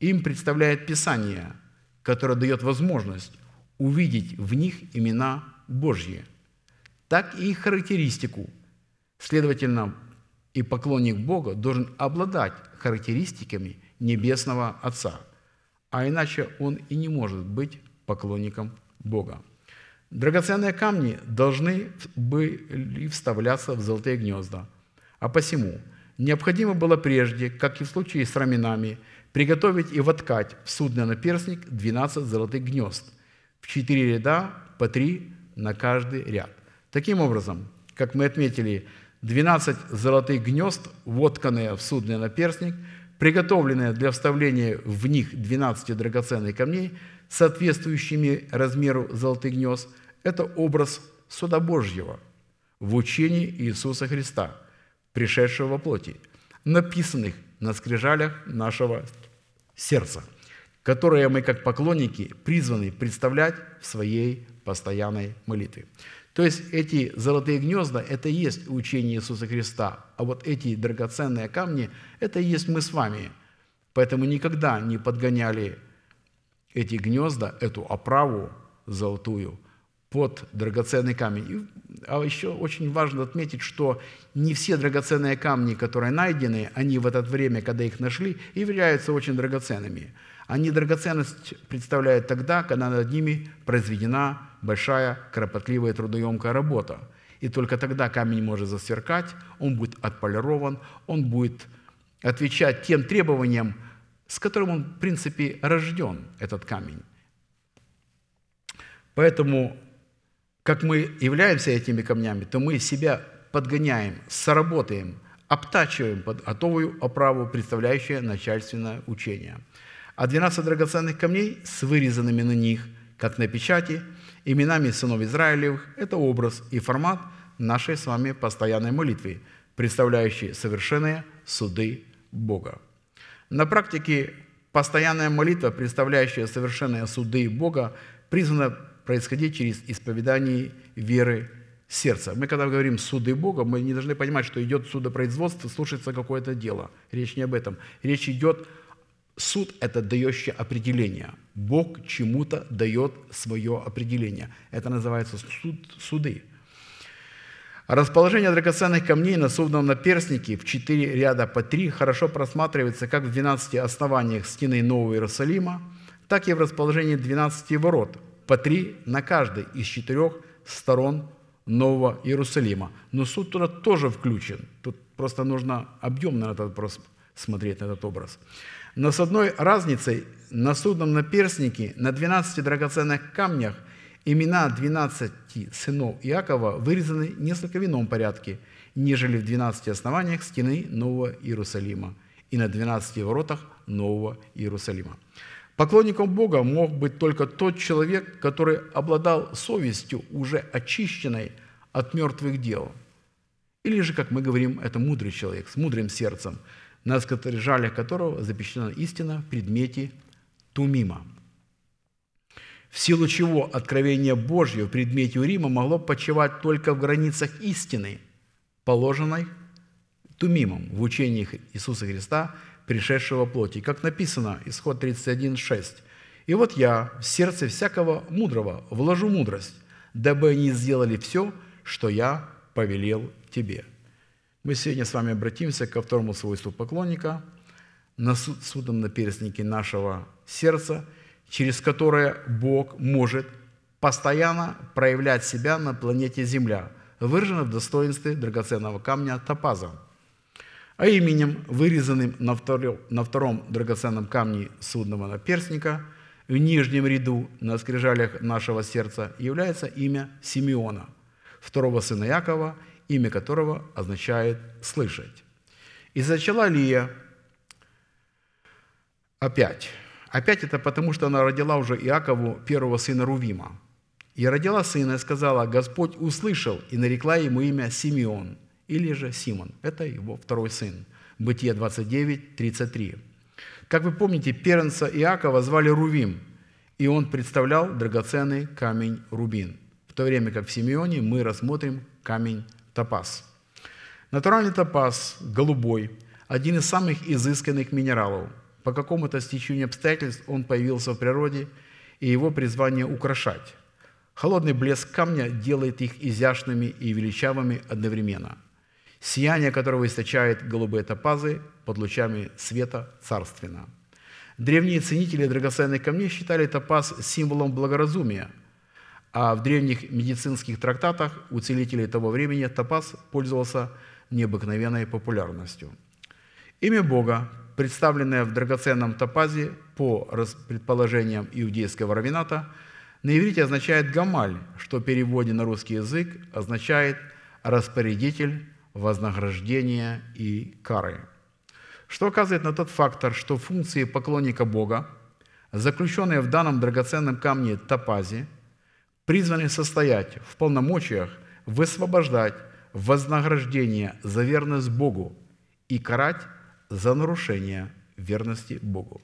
им представляет Писание, которое дает возможность увидеть в них имена Божьи, так и их характеристику. Следовательно, и поклонник Бога должен обладать характеристиками Небесного Отца, а иначе он и не может быть поклонником Бога. Драгоценные камни должны были вставляться в золотые гнезда, а посему необходимо было прежде, как и в случае с раменами, приготовить и воткать в судный наперстник 12 золотых гнезд – в четыре ряда по три на каждый ряд. Таким образом, как мы отметили, 12 золотых гнезд, вотканные в судный наперстник, приготовленные для вставления в них 12 драгоценных камней, соответствующими размеру золотых гнезд, это образ суда Божьего в учении Иисуса Христа, пришедшего во плоти, написанных на скрижалях нашего сердца – которые мы, как поклонники, призваны представлять в своей постоянной молитве. То есть эти золотые гнезда – это и есть учение Иисуса Христа, а вот эти драгоценные камни – это и есть мы с вами. Поэтому никогда не подгоняли эти гнезда, эту оправу золотую под драгоценный камень. А еще очень важно отметить, что не все драгоценные камни, которые найдены, они в это время, когда их нашли, являются очень драгоценными. Они драгоценность представляют тогда, когда над ними произведена большая, кропотливая, трудоемкая работа. И только тогда камень может засверкать, он будет отполирован, он будет отвечать тем требованиям, с которым он, в принципе, рожден, этот камень. Поэтому, как мы являемся этими камнями, то мы себя подгоняем, сработаем, обтачиваем под готовую оправу, представляющую начальственное учение. А 12 драгоценных камней с вырезанными на них, как на печати, именами сынов Израилевых – это образ и формат нашей с вами постоянной молитвы, представляющей совершенные суды Бога. На практике постоянная молитва, представляющая совершенные суды Бога, призвана происходить через исповедание веры сердца. Мы когда говорим «суды Бога», мы не должны понимать, что идет судопроизводство, слушается какое-то дело. Речь не об этом. Речь идет Суд – это дающее определение. Бог чему-то дает свое определение. Это называется суд, суды. Расположение драгоценных камней на судном наперстнике в четыре ряда по три хорошо просматривается как в 12 основаниях стены Нового Иерусалима, так и в расположении 12 ворот, по три на каждой из четырех сторон Нового Иерусалима. Но суд туда тоже включен. Тут просто нужно объемно на этот вопрос смотреть, на этот образ. Но с одной разницей на судном наперстнике на 12 драгоценных камнях имена 12 сынов Иакова вырезаны несколько в ином порядке, нежели в 12 основаниях стены Нового Иерусалима и на 12 воротах Нового Иерусалима. Поклонником Бога мог быть только тот человек, который обладал совестью, уже очищенной от мертвых дел. Или же, как мы говорим, это мудрый человек, с мудрым сердцем – на скрижалях которого запечатлена истина в предмете Тумима. В силу чего откровение Божье в предмете Урима могло почивать только в границах истины, положенной Тумимом в учениях Иисуса Христа, пришедшего плоти. Как написано, исход 31.6. «И вот я в сердце всякого мудрого вложу мудрость, дабы они сделали все, что я повелел тебе». Мы сегодня с вами обратимся ко второму свойству поклонника, на суд, судом на перстнике нашего сердца, через которое Бог может постоянно проявлять себя на планете Земля, выражено в достоинстве драгоценного камня топаза, а именем, вырезанным на втором, на втором драгоценном камне судного наперстника, в нижнем ряду на скрижалях нашего сердца, является имя Симеона, второго сына Якова – имя которого означает «слышать». И зачала Лия опять. Опять это потому, что она родила уже Иакову первого сына Рувима. И родила сына и сказала, Господь услышал и нарекла ему имя Симеон, или же Симон. Это его второй сын. Бытие 29, 33. Как вы помните, первенца Иакова звали Рувим, и он представлял драгоценный камень Рубин. В то время как в Симеоне мы рассмотрим камень топаз. Натуральный топаз, голубой, один из самых изысканных минералов. По какому-то стечению обстоятельств он появился в природе, и его призвание – украшать. Холодный блеск камня делает их изящными и величавыми одновременно. Сияние которого источает голубые топазы под лучами света царственно. Древние ценители драгоценных камней считали топаз символом благоразумия – а в древних медицинских трактатах у целителей того времени топаз пользовался необыкновенной популярностью. Имя Бога, представленное в драгоценном топазе по предположениям иудейского равината, на иврите означает «гамаль», что в переводе на русский язык означает «распорядитель вознаграждения и кары». Что указывает на тот фактор, что функции поклонника Бога, заключенные в данном драгоценном камне топазе – призваны состоять в полномочиях высвобождать вознаграждение за верность Богу и карать за нарушение верности Богу.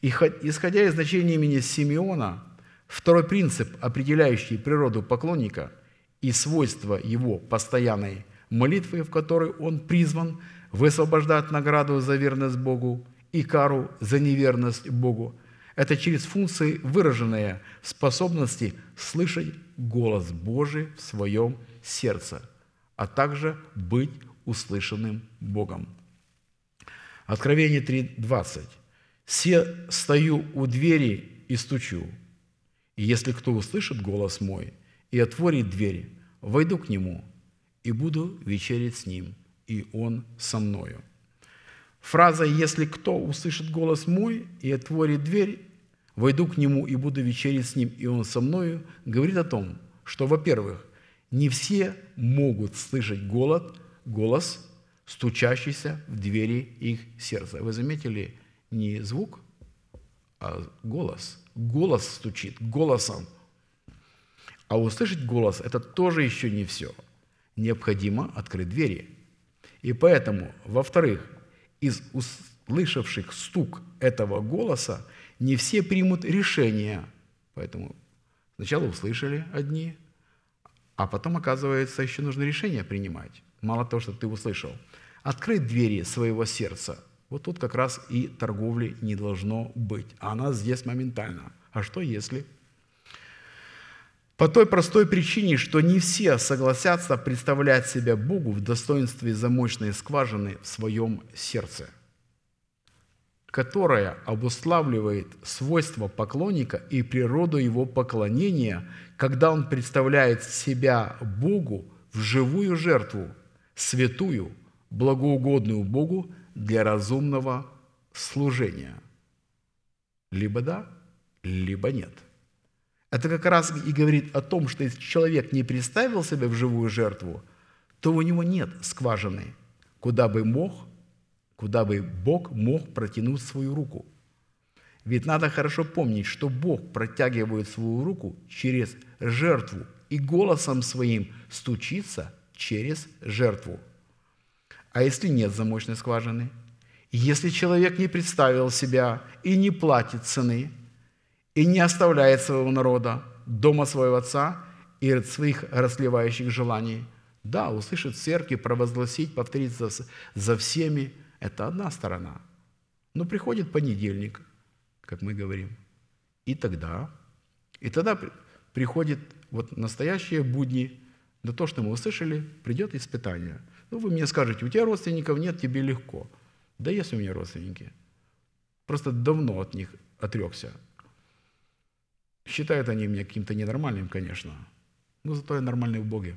И исходя из значения имени Симеона, второй принцип, определяющий природу поклонника и свойства его постоянной молитвы, в которой он призван высвобождать награду за верность Богу и кару за неверность Богу, это через функции, выраженные способности слышать голос Божий в своем сердце, а также быть услышанным Богом. Откровение 3.20. «Се стою у двери и стучу, и если кто услышит голос мой и отворит дверь, войду к нему и буду вечерить с ним, и он со мною». Фраза «если кто услышит голос мой и отворит дверь, войду к нему и буду вечерить с ним, и он со мною» говорит о том, что, во-первых, не все могут слышать голос, голос стучащийся в двери их сердца. Вы заметили, не звук, а голос. Голос стучит, голосом. А услышать голос – это тоже еще не все. Необходимо открыть двери. И поэтому, во-вторых, из услышавших стук этого голоса не все примут решение. Поэтому сначала услышали одни, а потом, оказывается, еще нужно решение принимать. Мало того, что ты услышал. Открыть двери своего сердца. Вот тут как раз и торговли не должно быть. А она здесь моментально. А что если? По той простой причине, что не все согласятся представлять себя Богу в достоинстве замочной скважины в своем сердце, которая обуславливает свойства поклонника и природу его поклонения, когда он представляет себя Богу в живую жертву, святую, благоугодную Богу для разумного служения. Либо да, либо нет. Это как раз и говорит о том, что если человек не представил себя в живую жертву, то у него нет скважины, куда бы мог, куда бы Бог мог протянуть свою руку. Ведь надо хорошо помнить, что Бог протягивает свою руку через жертву и голосом своим стучится через жертву. А если нет замочной скважины? Если человек не представил себя и не платит цены – и не оставляет своего народа, дома своего отца и своих расливающих желаний. Да, услышит в церкви, провозгласить, повторить за, за всеми – это одна сторона. Но приходит понедельник, как мы говорим, и тогда, и тогда приходит вот настоящие будни, да то, что мы услышали, придет испытание. Ну, вы мне скажете, у тебя родственников нет, тебе легко. Да есть у меня родственники. Просто давно от них отрекся. Считают они меня каким-то ненормальным, конечно, но зато я нормальный в Боге.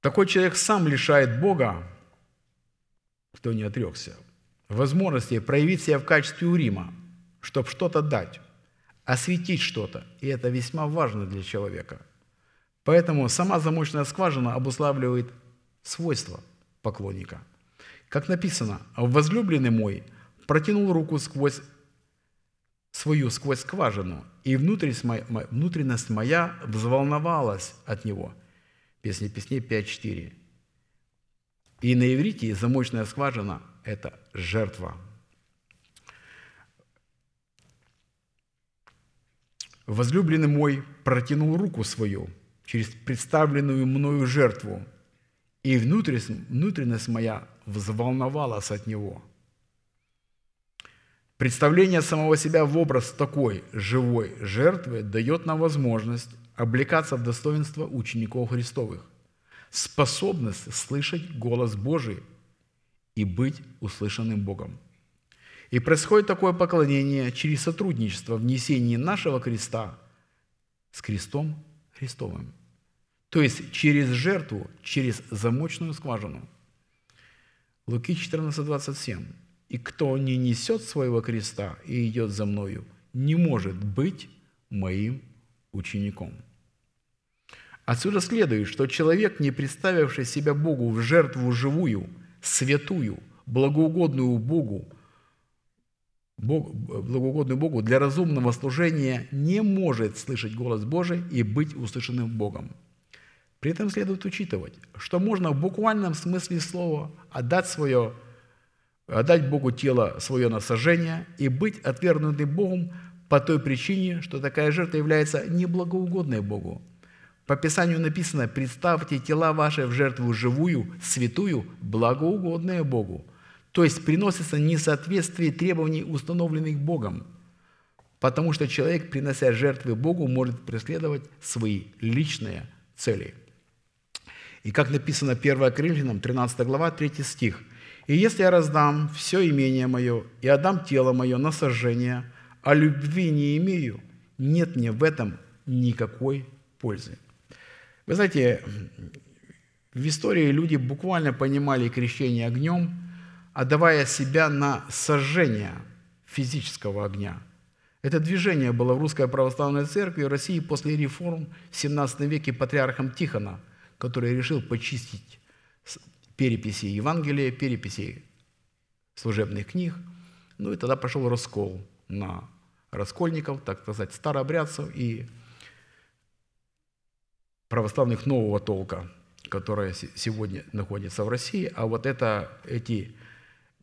Такой человек сам лишает Бога, кто не отрекся, возможности проявить себя в качестве урима, чтобы что-то дать, осветить что-то. И это весьма важно для человека. Поэтому сама замочная скважина обуславливает свойства поклонника. Как написано, «Возлюбленный мой протянул руку сквозь свою сквозь скважину, и внутренность моя взволновалась от него». Песня песней 5.4. И на иврите замочная скважина – это жертва. Возлюбленный мой протянул руку свою через представленную мною жертву, и внутренность моя взволновалась от него – Представление самого себя в образ такой живой жертвы дает нам возможность облекаться в достоинство учеников Христовых, способность слышать голос Божий и быть услышанным Богом. И происходит такое поклонение через сотрудничество в несении нашего креста с крестом Христовым. То есть через жертву, через замочную скважину. Луки 14, 27. И кто не несет своего креста и идет за мною, не может быть моим учеником. Отсюда следует, что человек, не представивший себя Богу в жертву живую, святую, благоугодную Богу, Бог, благоугодную Богу для разумного служения не может слышать голос Божий и быть услышанным Богом. При этом следует учитывать, что можно в буквальном смысле слова отдать свое отдать Богу тело свое на сожжение и быть отвергнутым Богом по той причине, что такая жертва является неблагоугодной Богу. По Писанию написано, представьте тела ваши в жертву живую, святую, благоугодную Богу. То есть приносится несоответствие требований, установленных Богом. Потому что человек, принося жертвы Богу, может преследовать свои личные цели. И как написано 1 Коринфянам, 13 глава, 3 стих. «И если я раздам все имение мое и отдам тело мое на сожжение, а любви не имею, нет мне в этом никакой пользы». Вы знаете, в истории люди буквально понимали крещение огнем, отдавая себя на сожжение физического огня. Это движение было в Русской Православной Церкви в России после реформ в XVII веке патриархом Тихона, который решил почистить переписи Евангелия, переписи служебных книг. Ну и тогда пошел раскол на раскольников, так сказать, старообрядцев и православных нового толка, которые сегодня находятся в России, а вот это эти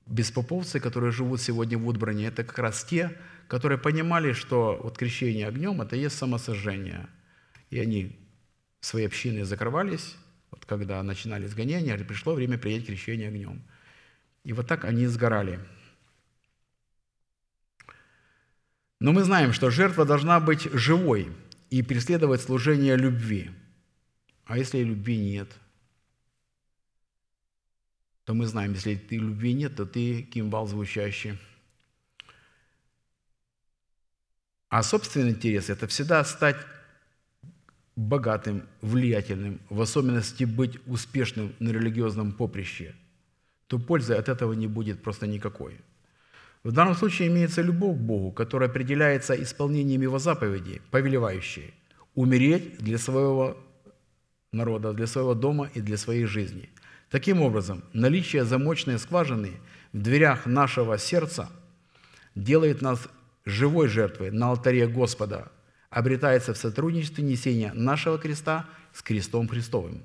беспоповцы, которые живут сегодня в Удбране, это как раз те, которые понимали, что вот крещение огнем – это есть самосожжение. И они свои общины закрывались, когда начинались гонения, пришло время принять крещение огнем. И вот так они сгорали. Но мы знаем, что жертва должна быть живой и преследовать служение любви – а если любви нет, то мы знаем, если ты любви нет, то ты кимвал звучащий. А собственный интерес – это всегда стать богатым, влиятельным, в особенности быть успешным на религиозном поприще, то пользы от этого не будет просто никакой. В данном случае имеется любовь к Богу, которая определяется исполнением Его заповедей, повелевающей – умереть для своего народа, для своего дома и для своей жизни. Таким образом, наличие замочной скважины в дверях нашего сердца делает нас живой жертвой на алтаре Господа, обретается в сотрудничестве несения нашего креста с крестом Христовым.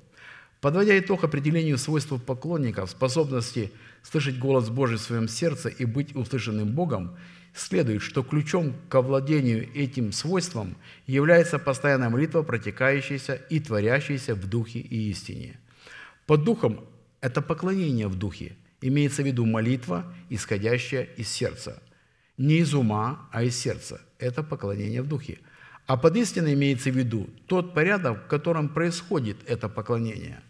Подводя итог определению свойств поклонников, способности слышать голос Божий в своем сердце и быть услышанным Богом, следует, что ключом к овладению этим свойством является постоянная молитва, протекающаяся и творящаяся в духе и истине. Под духом – это поклонение в духе, имеется в виду молитва, исходящая из сердца. Не из ума, а из сердца – это поклонение в духе. А под истиной имеется в виду тот порядок, в котором происходит это поклонение.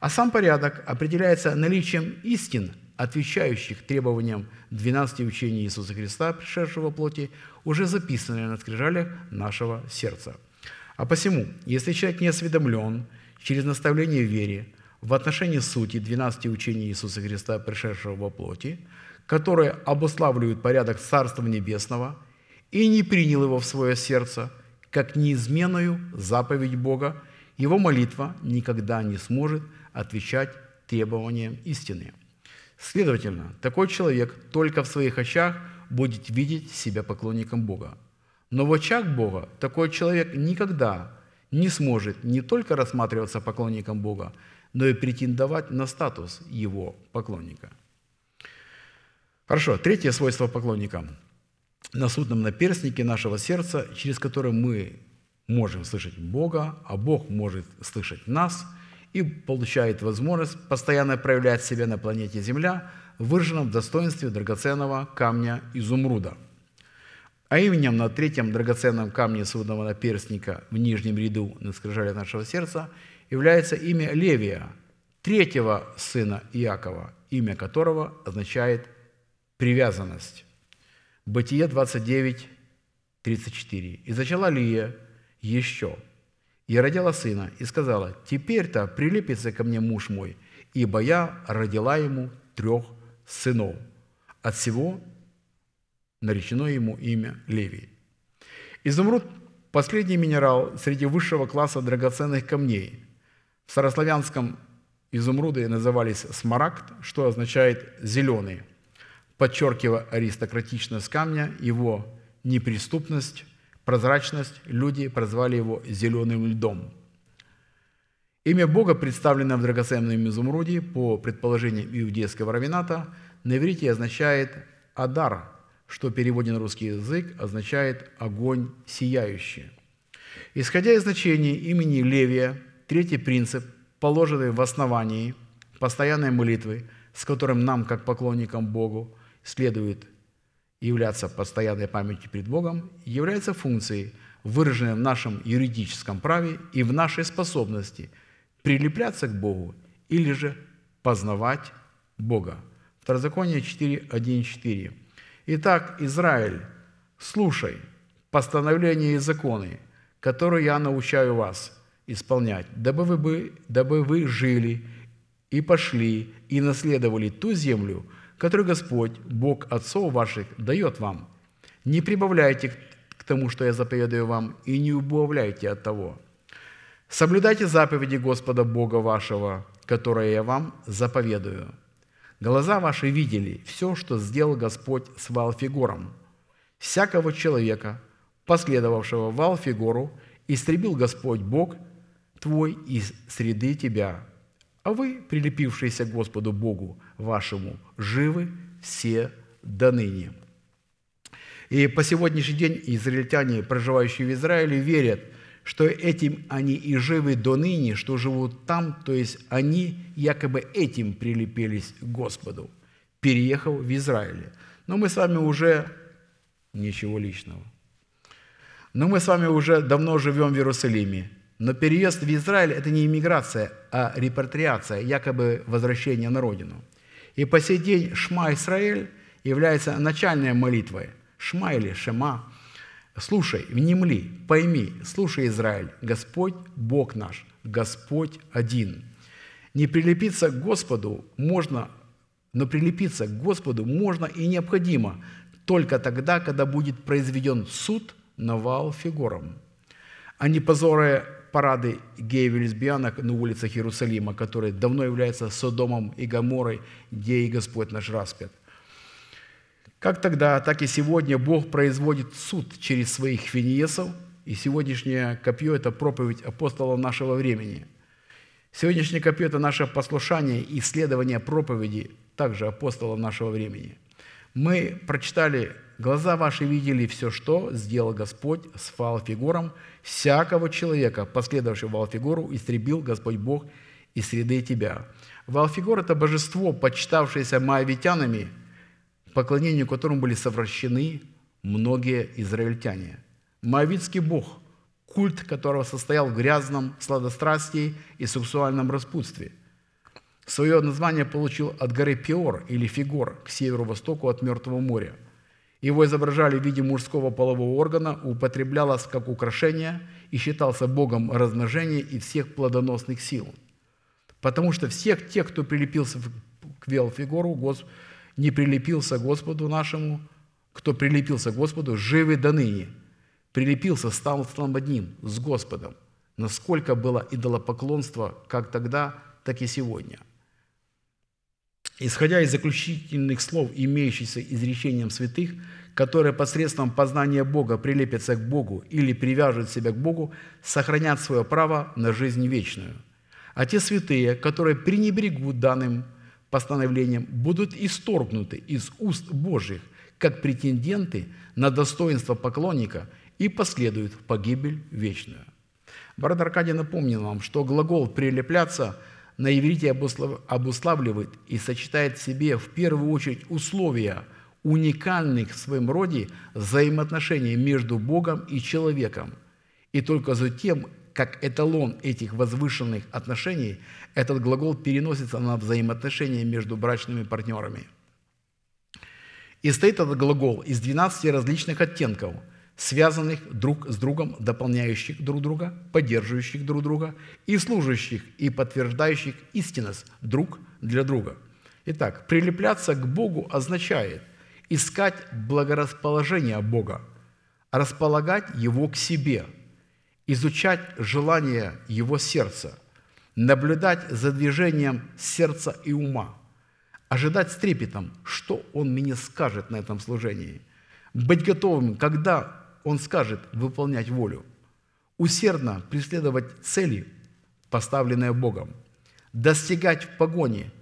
А сам порядок определяется наличием истин – отвечающих требованиям 12 учений Иисуса Христа, пришедшего плоти, уже записанные на скрижалях нашего сердца. А посему, если человек не осведомлен через наставление в вере в отношении сути 12 учений Иисуса Христа, пришедшего во плоти, которые обуславливают порядок Царства Небесного, и не принял его в свое сердце, как неизменную заповедь Бога, его молитва никогда не сможет отвечать требованиям истины. Следовательно, такой человек только в своих очах будет видеть себя поклонником Бога. Но в очах Бога такой человек никогда не сможет не только рассматриваться поклонником Бога, но и претендовать на статус его поклонника. Хорошо, третье свойство поклонника. На судном наперстнике нашего сердца, через которое мы можем слышать Бога, а Бог может слышать нас – и получает возможность постоянно проявлять себя на планете Земля, выраженном в достоинстве драгоценного камня изумруда. А именем на третьем драгоценном камне судного наперстника в нижнем ряду на скрижале нашего сердца является имя Левия, третьего сына Иакова, имя которого означает привязанность. Бытие 29, 34. «И зачала Лия еще, и родила сына, и сказала, «Теперь-то прилепится ко мне муж мой, ибо я родила ему трех сынов». От всего наречено ему имя Левий. Изумруд – последний минерал среди высшего класса драгоценных камней. В старославянском изумруды назывались смарагд, что означает «зеленый», подчеркивая аристократичность камня, его неприступность – прозрачность, люди прозвали его «зеленым льдом». Имя Бога, представленное в драгоценном изумруде, по предположениям иудейского равината, на иврите означает «адар», что в переводе на русский язык означает «огонь сияющий». Исходя из значения имени Левия, третий принцип, положенный в основании постоянной молитвы, с которым нам, как поклонникам Богу, следует являться постоянной памятью перед Богом, является функцией, выраженной в нашем юридическом праве и в нашей способности прилепляться к Богу или же познавать Бога. Второзаконие 4.1.4. Итак, Израиль, слушай постановления и законы, которые я научаю вас исполнять, дабы вы, дабы вы жили и пошли и наследовали ту землю, которую Господь, Бог отцов ваших, дает вам. Не прибавляйте к тому, что я заповедую вам, и не убавляйте от того. Соблюдайте заповеди Господа Бога вашего, которые я вам заповедую. Глаза ваши видели все, что сделал Господь с Валфигором. Всякого человека, последовавшего Валфигору, истребил Господь Бог твой из среды тебя, а вы, прилепившиеся к Господу Богу вашему, живы все до ныне». И по сегодняшний день израильтяне, проживающие в Израиле, верят, что этим они и живы до ныне, что живут там, то есть они якобы этим прилепились к Господу, переехав в Израиле. Но мы с вами уже... Ничего личного. Но мы с вами уже давно живем в Иерусалиме. Но переезд в Израиль – это не иммиграция, а репатриация, якобы возвращение на родину. И по сей день Шма Израиль является начальной молитвой. Шма или Шема. Слушай, внемли, пойми, слушай, Израиль, Господь Бог наш, Господь один. Не прилепиться к Господу можно, но прилепиться к Господу можно и необходимо только тогда, когда будет произведен суд на вал фигурам, а не позоры парады геев и лесбиянок на улицах Иерусалима, которые давно являются Содомом и Гаморой, где и Господь наш распят. Как тогда, так и сегодня Бог производит суд через своих финиесов, и сегодняшнее копье – это проповедь апостолов нашего времени. Сегодняшнее копье – это наше послушание и исследование проповеди также апостолов нашего времени – мы прочитали, глаза ваши видели все, что сделал Господь с Ваалфигором, всякого человека, последовавшего Ваалфигору, истребил Господь Бог из среды тебя. Ваалфигор – это божество, почитавшееся моавитянами, поклонению которому были совращены многие израильтяне. Моавитский бог, культ которого состоял в грязном сладострастии и сексуальном распутстве – Свое название получил от горы Пиор или Фигор к северо-востоку от Мертвого моря. Его изображали в виде мужского полового органа, употреблялось как украшение и считался богом размножения и всех плодоносных сил. Потому что всех тех, кто прилепился к Велфигору, не прилепился к Господу нашему, кто прилепился к Господу, живы до ныне. Прилепился, стал стал одним с Господом. Насколько было идолопоклонство как тогда, так и сегодня. Исходя из заключительных слов, имеющихся изречением святых, которые посредством познания Бога прилепятся к Богу или привяжут себя к Богу, сохранят свое право на жизнь вечную. А те святые, которые пренебрегут данным постановлением, будут исторгнуты из уст Божьих, как претенденты на достоинство поклонника и последуют в погибель вечную. Брат Аркадий напомнил вам, что глагол «прилепляться» – на иврите обуславливает и сочетает в себе в первую очередь условия уникальных в своем роде взаимоотношений между Богом и человеком. И только затем, как эталон этих возвышенных отношений, этот глагол переносится на взаимоотношения между брачными партнерами. И стоит этот глагол из 12 различных оттенков – связанных друг с другом, дополняющих друг друга, поддерживающих друг друга и служащих и подтверждающих истинность друг для друга. Итак, прилепляться к Богу означает искать благорасположение Бога, располагать Его к себе, изучать желания Его сердца, наблюдать за движением сердца и ума, ожидать с трепетом, что Он мне скажет на этом служении, быть готовым, когда он скажет выполнять волю, усердно преследовать цели, поставленные Богом, достигать в погоне,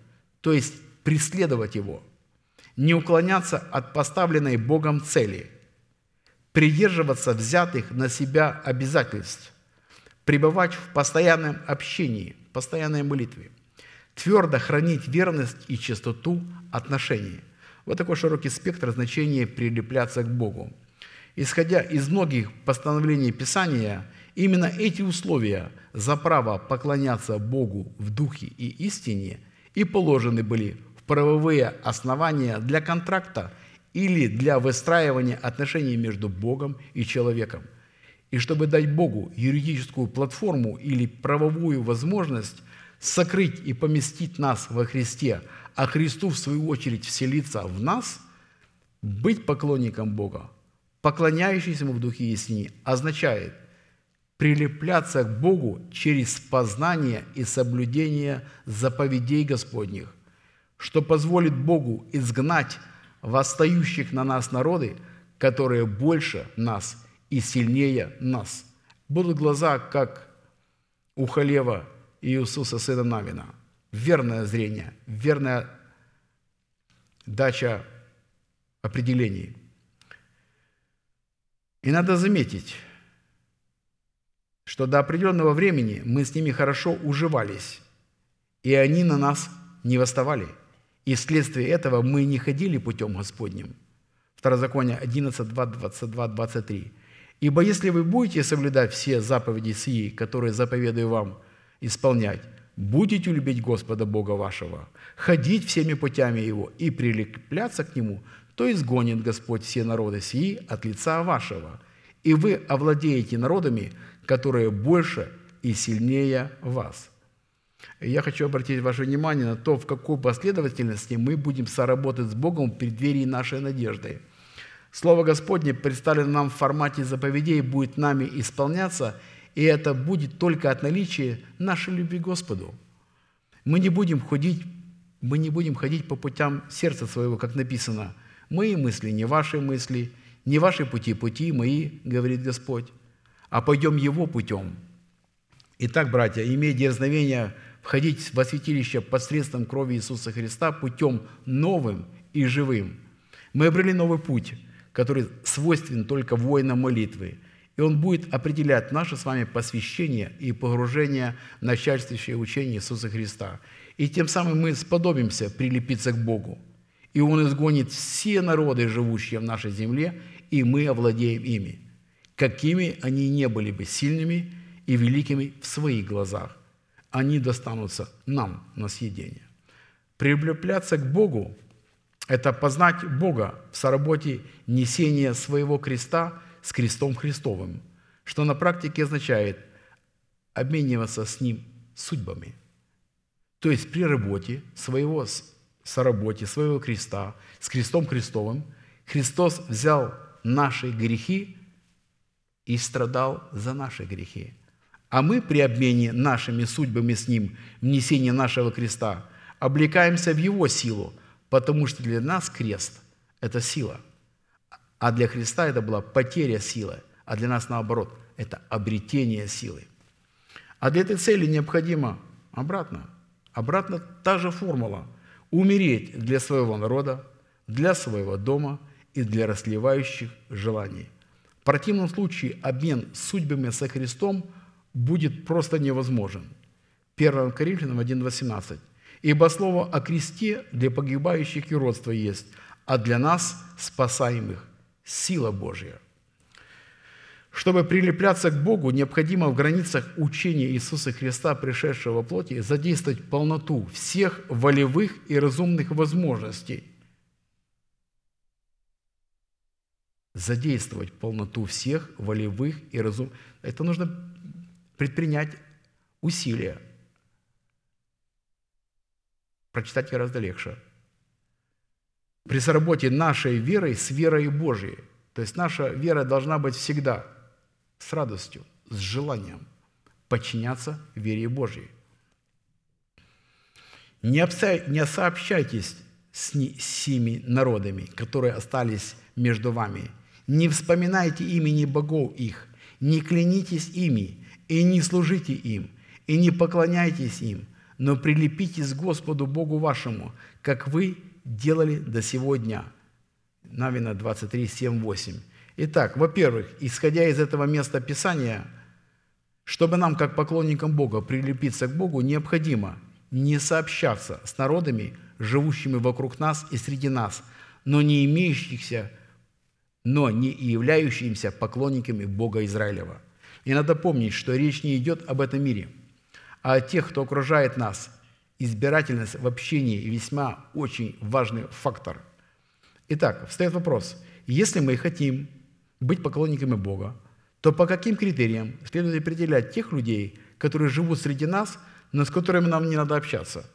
то есть преследовать Его, не уклоняться от поставленной Богом цели, придерживаться взятых на себя обязательств, пребывать в постоянном общении, постоянной молитве, твердо хранить верность и чистоту отношений. Вот такой широкий спектр значений прилепляться к Богу. Исходя из многих постановлений Писания, именно эти условия за право поклоняться Богу в духе и истине и положены были в правовые основания для контракта или для выстраивания отношений между Богом и человеком. И чтобы дать Богу юридическую платформу или правовую возможность сокрыть и поместить нас во Христе, а Христу, в свою очередь, вселиться в нас, быть поклонником Бога, поклоняющийся Ему в Духе истине, означает прилепляться к Богу через познание и соблюдение заповедей Господних, что позволит Богу изгнать восстающих на нас народы, которые больше нас и сильнее нас. Будут глаза, как у Халева Иисуса, сына Навина. Верное зрение, верная дача определений. И надо заметить, что до определенного времени мы с ними хорошо уживались, и они на нас не восставали. И вследствие этого мы не ходили путем Господним. Второзаконие 11, 2, 22, 23. «Ибо если вы будете соблюдать все заповеди сии, которые заповедую вам исполнять, будете любить Господа Бога вашего, ходить всеми путями Его и прилепляться к Нему, то изгонит Господь все народы сии от лица вашего, и вы овладеете народами, которые больше и сильнее вас». Я хочу обратить ваше внимание на то, в какой последовательности мы будем соработать с Богом в преддверии нашей надежды. Слово Господне, представлено нам в формате заповедей, будет нами исполняться – и это будет только от наличия нашей любви к Господу. Мы не будем ходить, мы не будем ходить по путям сердца своего, как написано. «Мои мысли не ваши мысли, не ваши пути пути мои, говорит Господь, а пойдем Его путем». Итак, братья, имея дерзновение входить во святилище посредством крови Иисуса Христа путем новым и живым, мы обрели новый путь, который свойственен только воинам молитвы – и он будет определять наше с вами посвящение и погружение в начальствующее учение Иисуса Христа. И тем самым мы сподобимся прилепиться к Богу. И Он изгонит все народы, живущие в нашей земле, и мы овладеем ими, какими они не были бы сильными и великими в своих глазах. Они достанутся нам на съедение. Прилепляться к Богу – это познать Бога в соработе несения своего креста – с крестом Христовым, что на практике означает обмениваться с Ним судьбами. То есть при работе своего соработе, своего креста, с крестом Христовым, Христос взял наши грехи и страдал за наши грехи. А мы при обмене нашими судьбами с Ним, внесении нашего креста, облекаемся в Его силу, потому что для нас крест – это сила – а для Христа это была потеря силы, а для нас наоборот, это обретение силы. А для этой цели необходимо обратно, обратно та же формула – умереть для своего народа, для своего дома и для расливающих желаний. В противном случае обмен судьбами со Христом будет просто невозможен. 1 Коринфянам 1,18. «Ибо слово о кресте для погибающих и родства есть, а для нас, спасаемых, сила Божья. Чтобы прилепляться к Богу, необходимо в границах учения Иисуса Христа, пришедшего в плоти, задействовать полноту всех волевых и разумных возможностей. Задействовать полноту всех волевых и разумных. Это нужно предпринять усилия. Прочитать гораздо легче – при сработе нашей верой с верой Божией. То есть наша вера должна быть всегда с радостью, с желанием подчиняться вере Божьей. Не, не сообщайтесь с семи народами, которые остались между вами. Не вспоминайте имени богов их, не клянитесь ими, и не служите им, и не поклоняйтесь им, но прилепитесь к Господу Богу вашему, как вы делали до сего дня». Навина 23, 7, 8. Итак, во-первых, исходя из этого места Писания, чтобы нам, как поклонникам Бога, прилепиться к Богу, необходимо не сообщаться с народами, живущими вокруг нас и среди нас, но не имеющихся, но не являющимися поклонниками Бога Израилева. И надо помнить, что речь не идет об этом мире, а о тех, кто окружает нас. Избирательность в общении – весьма очень важный фактор. Итак, встает вопрос, если мы хотим быть поклонниками Бога, то по каким критериям следует определять тех людей, которые живут среди нас, но с которыми нам не надо общаться?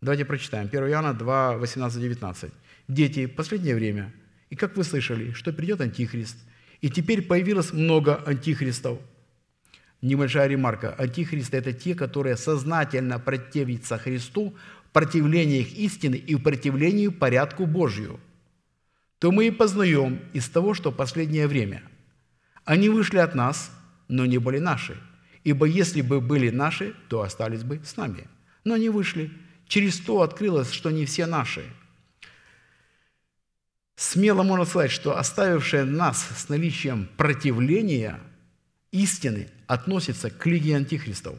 Давайте прочитаем. 1 Иоанна 2, 18, 19. «Дети, последнее время, и как вы слышали, что придет Антихрист, и теперь появилось много антихристов, Небольшая ремарка. Антихристы – это те, которые сознательно противятся Христу в их истины и в противлении порядку Божью. То мы и познаем из того, что последнее время. Они вышли от нас, но не были наши. Ибо если бы были наши, то остались бы с нами. Но не вышли. Через то открылось, что не все наши. Смело можно сказать, что оставившие нас с наличием противления – истины относится к лиге антихристов.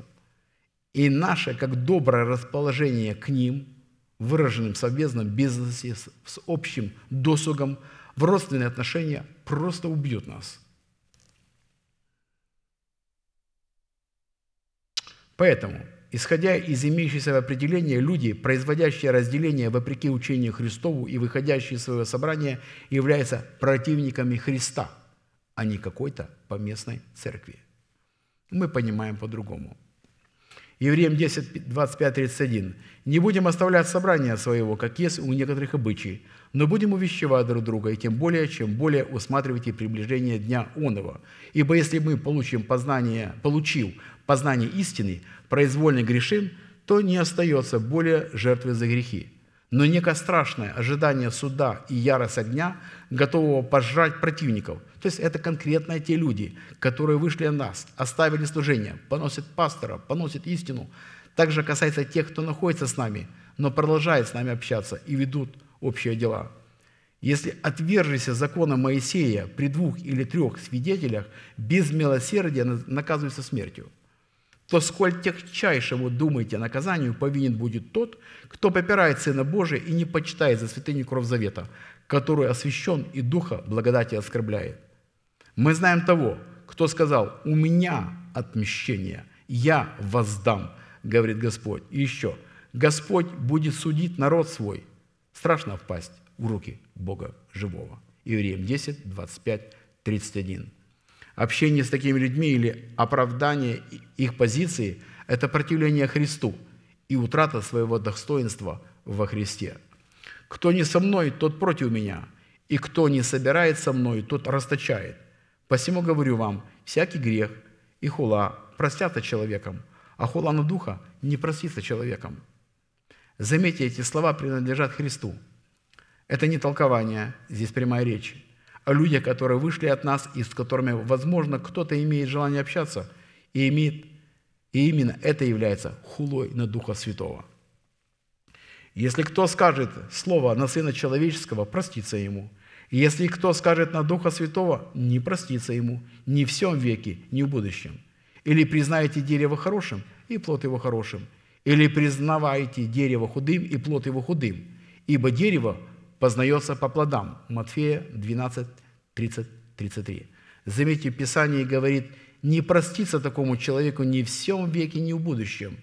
И наше, как доброе расположение к ним, выраженным в совместном бизнесе, с общим досугом, в родственные отношения, просто убьет нас. Поэтому, исходя из имеющегося определения, люди, производящие разделение вопреки учению Христову и выходящие из своего собрания, являются противниками Христа – а не какой-то поместной церкви. Мы понимаем по-другому. Евреям 10, 25, 31. «Не будем оставлять собрания своего, как есть у некоторых обычаев, но будем увещевать друг друга, и тем более, чем более усматривайте приближение Дня Онова. Ибо если мы получим познание, получил познание истины, произвольно грешим, то не остается более жертвы за грехи но некое страшное ожидание суда и ярость огня, готового пожрать противников. То есть это конкретно те люди, которые вышли от нас, оставили служение, поносят пастора, поносят истину. Также касается тех, кто находится с нами, но продолжает с нами общаться и ведут общие дела. Если отвержися закона Моисея при двух или трех свидетелях, без милосердия наказывается смертью – то сколь тягчайшему думаете наказанию повинен будет тот, кто попирает Сына Божия и не почитает за святыню кровь завета, который освящен и Духа благодати оскорбляет. Мы знаем того, кто сказал, «У меня отмещение, я воздам», говорит Господь. И еще, Господь будет судить народ свой. Страшно впасть в руки Бога живого. Евреям 10, 25, 31. Общение с такими людьми или оправдание их позиции – это противление Христу и утрата своего достоинства во Христе. Кто не со мной, тот против меня, и кто не собирает со мной, тот расточает. Посему говорю вам, всякий грех и хула простятся человеком, а хула на духа не простится человеком. Заметьте, эти слова принадлежат Христу. Это не толкование, здесь прямая речь о людях, которые вышли от нас и с которыми, возможно, кто-то имеет желание общаться, и, имеет, и именно это является хулой на Духа Святого. Если кто скажет слово на Сына Человеческого, простится ему. Если кто скажет на Духа Святого, не простится ему ни в всем веке, ни в будущем. Или признаете дерево хорошим, и плод его хорошим. Или признавайте дерево худым, и плод его худым. Ибо дерево познается по плодам. Матфея 12, 30, 33. Заметьте, Писание говорит, не простится такому человеку ни в всем веке, ни в будущем,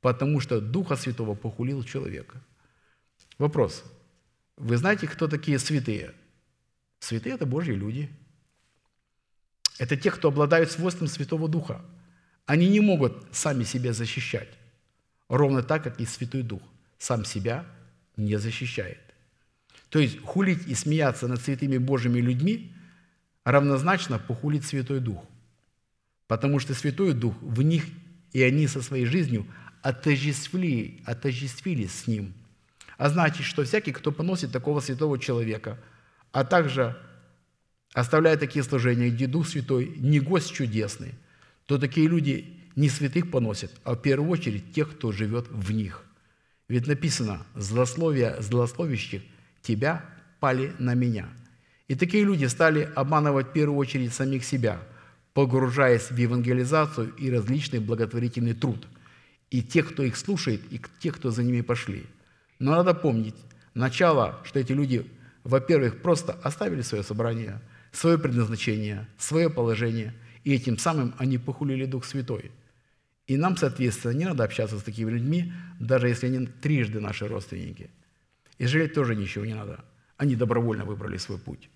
потому что Духа Святого похулил человека. Вопрос. Вы знаете, кто такие святые? Святые – это Божьи люди. Это те, кто обладают свойством Святого Духа. Они не могут сами себя защищать, ровно так, как и Святой Дух сам себя не защищает. То есть хулить и смеяться над святыми Божьими людьми равнозначно похулить Святой Дух. Потому что Святой Дух в них и они со своей жизнью отождествили, отождествились с Ним. А значит, что всякий, кто поносит такого святого человека, а также оставляет такие служения, где Дух Святой не гость чудесный, то такие люди не святых поносят, а в первую очередь тех, кто живет в них. Ведь написано, злословия злословящих тебя пали на меня. И такие люди стали обманывать в первую очередь самих себя, погружаясь в евангелизацию и различный благотворительный труд. И тех, кто их слушает, и тех, кто за ними пошли. Но надо помнить, начало, что эти люди, во-первых, просто оставили свое собрание, свое предназначение, свое положение, и этим самым они похулили Дух Святой. И нам, соответственно, не надо общаться с такими людьми, даже если они трижды наши родственники. И жалеть тоже ничего не надо. Они добровольно выбрали свой путь.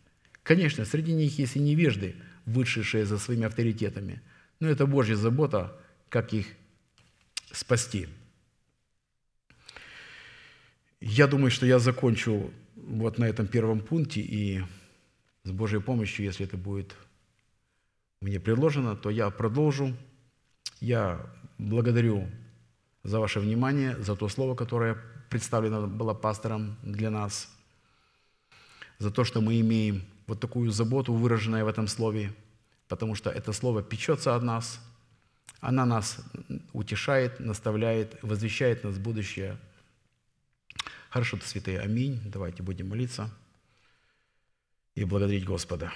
Конечно, среди них есть и невежды, вышедшие за своими авторитетами, но это Божья забота, как их спасти. Я думаю, что я закончу вот на этом первом пункте, и с Божьей помощью, если это будет мне предложено, то я продолжу. Я благодарю за ваше внимание, за то слово, которое представлено было пастором для нас, за то, что мы имеем вот такую заботу, выраженную в этом слове, потому что это слово печется от нас, она нас утешает, наставляет, возвещает нас в будущее. Хорошо, святые, аминь. Давайте будем молиться и благодарить Господа.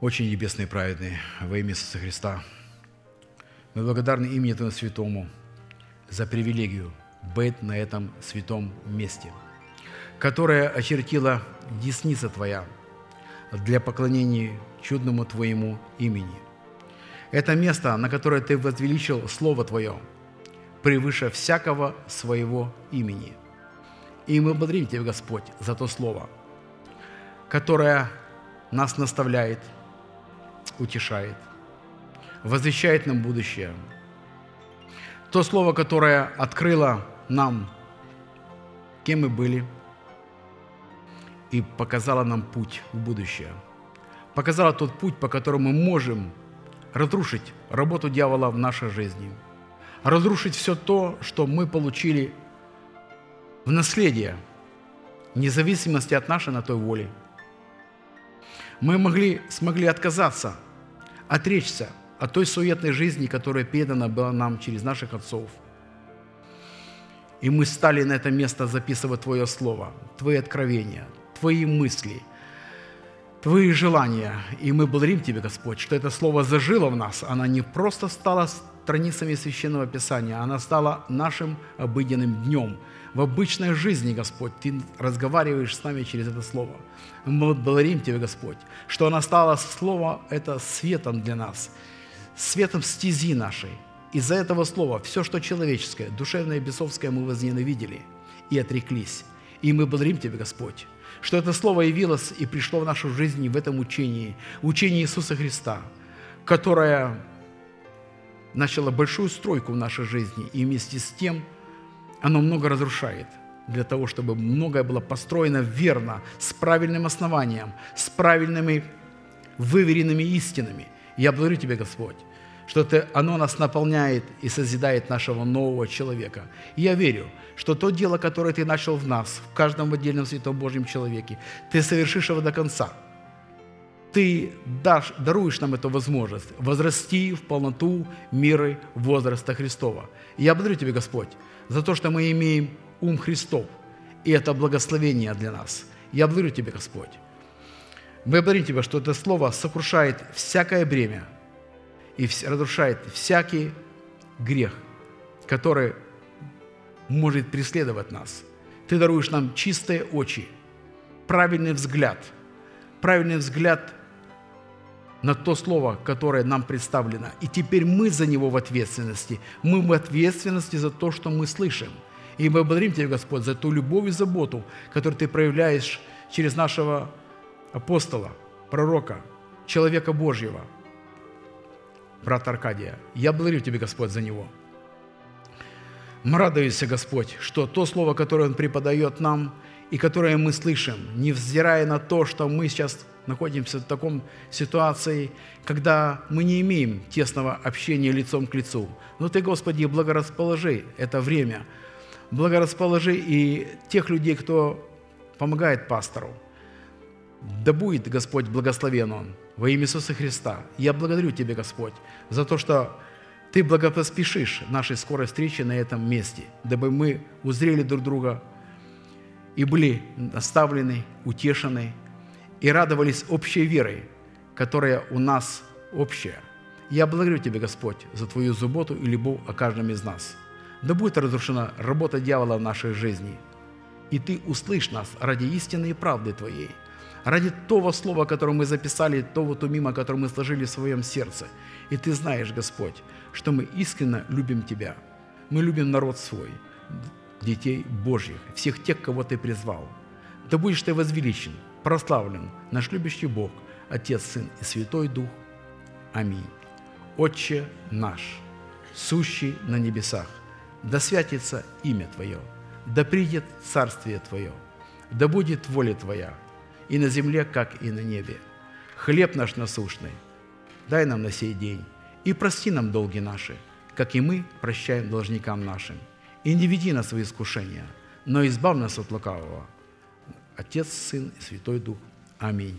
Очень небесный и праведный во имя Иисуса Христа. Мы благодарны имени Твоему Святому за привилегию быть на этом святом месте, которое очертила десница Твоя для поклонения чудному Твоему имени. Это место, на которое Ты возвеличил Слово Твое, превыше всякого своего имени. И мы благодарим Тебя, Господь, за то Слово, которое нас наставляет – утешает, возвещает нам будущее. То слово, которое открыло нам, кем мы были, и показало нам путь в будущее. Показало тот путь, по которому мы можем разрушить работу дьявола в нашей жизни, разрушить все то, что мы получили в наследие, вне зависимости от нашей на той воли. Мы могли, смогли отказаться – отречься от той суетной жизни, которая передана была нам через наших отцов. И мы стали на это место записывать Твое Слово, Твои откровения, Твои мысли, Твои желания. И мы благодарим Тебя, Господь, что это Слово зажило в нас. Она не просто стала страницами Священного Писания, она стала нашим обыденным днем. В обычной жизни, Господь, Ты разговариваешь с нами через это Слово – мы благодарим Тебя, Господь, что она стала Слово это светом для нас, светом стези нашей. Из-за этого слова все, что человеческое, душевное и бесовское, мы возненавидели и отреклись. И мы благодарим Тебя, Господь, что это Слово явилось и пришло в нашу жизнь в этом учении, учении Иисуса Христа, которое начало большую стройку в нашей жизни, и вместе с тем оно много разрушает – для того, чтобы многое было построено верно, с правильным основанием, с правильными выверенными истинами. Я благодарю Тебя, Господь, что ты, оно нас наполняет и созидает нашего нового человека. И я верю, что то дело, которое Ты начал в нас, в каждом отдельном Святом Божьем человеке, Ты совершишь его до конца. Ты дашь, даруешь нам эту возможность возрасти в полноту мира возраста Христова. Я благодарю Тебя, Господь, за то, что мы имеем ум Христов. И это благословение для нас. Я благодарю Тебя, Господь. Мы благодарим Тебя, что это Слово сокрушает всякое бремя и разрушает всякий грех, который может преследовать нас. Ты даруешь нам чистые очи, правильный взгляд, правильный взгляд на то слово, которое нам представлено. И теперь мы за него в ответственности. Мы в ответственности за то, что мы слышим – и мы благодарим Тебя, Господь, за ту любовь и заботу, которую Ты проявляешь через нашего апостола, пророка, человека Божьего, брата Аркадия. Я благодарю Тебя, Господь, за него. Мы радуемся, Господь, что то слово, которое Он преподает нам, и которые мы слышим, невзирая на то, что мы сейчас находимся в таком ситуации, когда мы не имеем тесного общения лицом к лицу. Но Ты, Господи, благорасположи это время, благорасположи и тех людей, кто помогает пастору. Да будет, Господь, благословен он во имя Иисуса Христа. Я благодарю Тебя, Господь, за то, что Ты благопоспешишь нашей скорой встречи на этом месте, дабы мы узрели друг друга и были наставлены, утешены, и радовались общей верой, которая у нас общая. Я благодарю Тебя, Господь, за Твою заботу и любовь о каждом из нас. Да будет разрушена работа дьявола в нашей жизни, и Ты услышь нас ради истины и правды Твоей, ради того слова, которое мы записали, того тумима, которое мы сложили в своем сердце. И Ты знаешь, Господь, что мы искренне любим Тебя. Мы любим народ свой, детей Божьих, всех тех, кого Ты призвал. Да будешь Ты возвеличен, прославлен, наш любящий Бог, Отец, Сын и Святой Дух. Аминь. Отче наш, сущий на небесах, да святится имя Твое, да придет Царствие Твое, да будет воля Твоя, и на земле, как и на небе. Хлеб наш насущный, дай нам на сей день, и прости нам долги наши, как и мы прощаем должникам нашим. И не веди нас в искушения, но избавь нас от лукавого. Отец, Сын и Святой Дух. Аминь.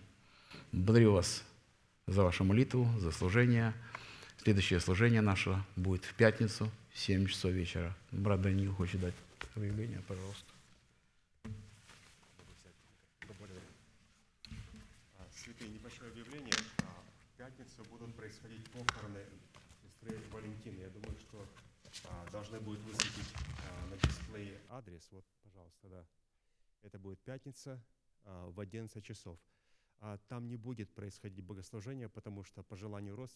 Благодарю вас за вашу молитву, за служение. Следующее служение наше будет в пятницу в 7 часов вечера. Брат Даниил хочет дать объявление, пожалуйста. Святые, небольшое объявление. А, В пятницу будут происходить похороны сестры Валентины. Я думаю, что а, должны будет высветить а, на дисплее адрес. Вот, пожалуйста, да. Это будет пятница в 11 часов. А Там не будет происходить богослужение, потому что по желанию родственников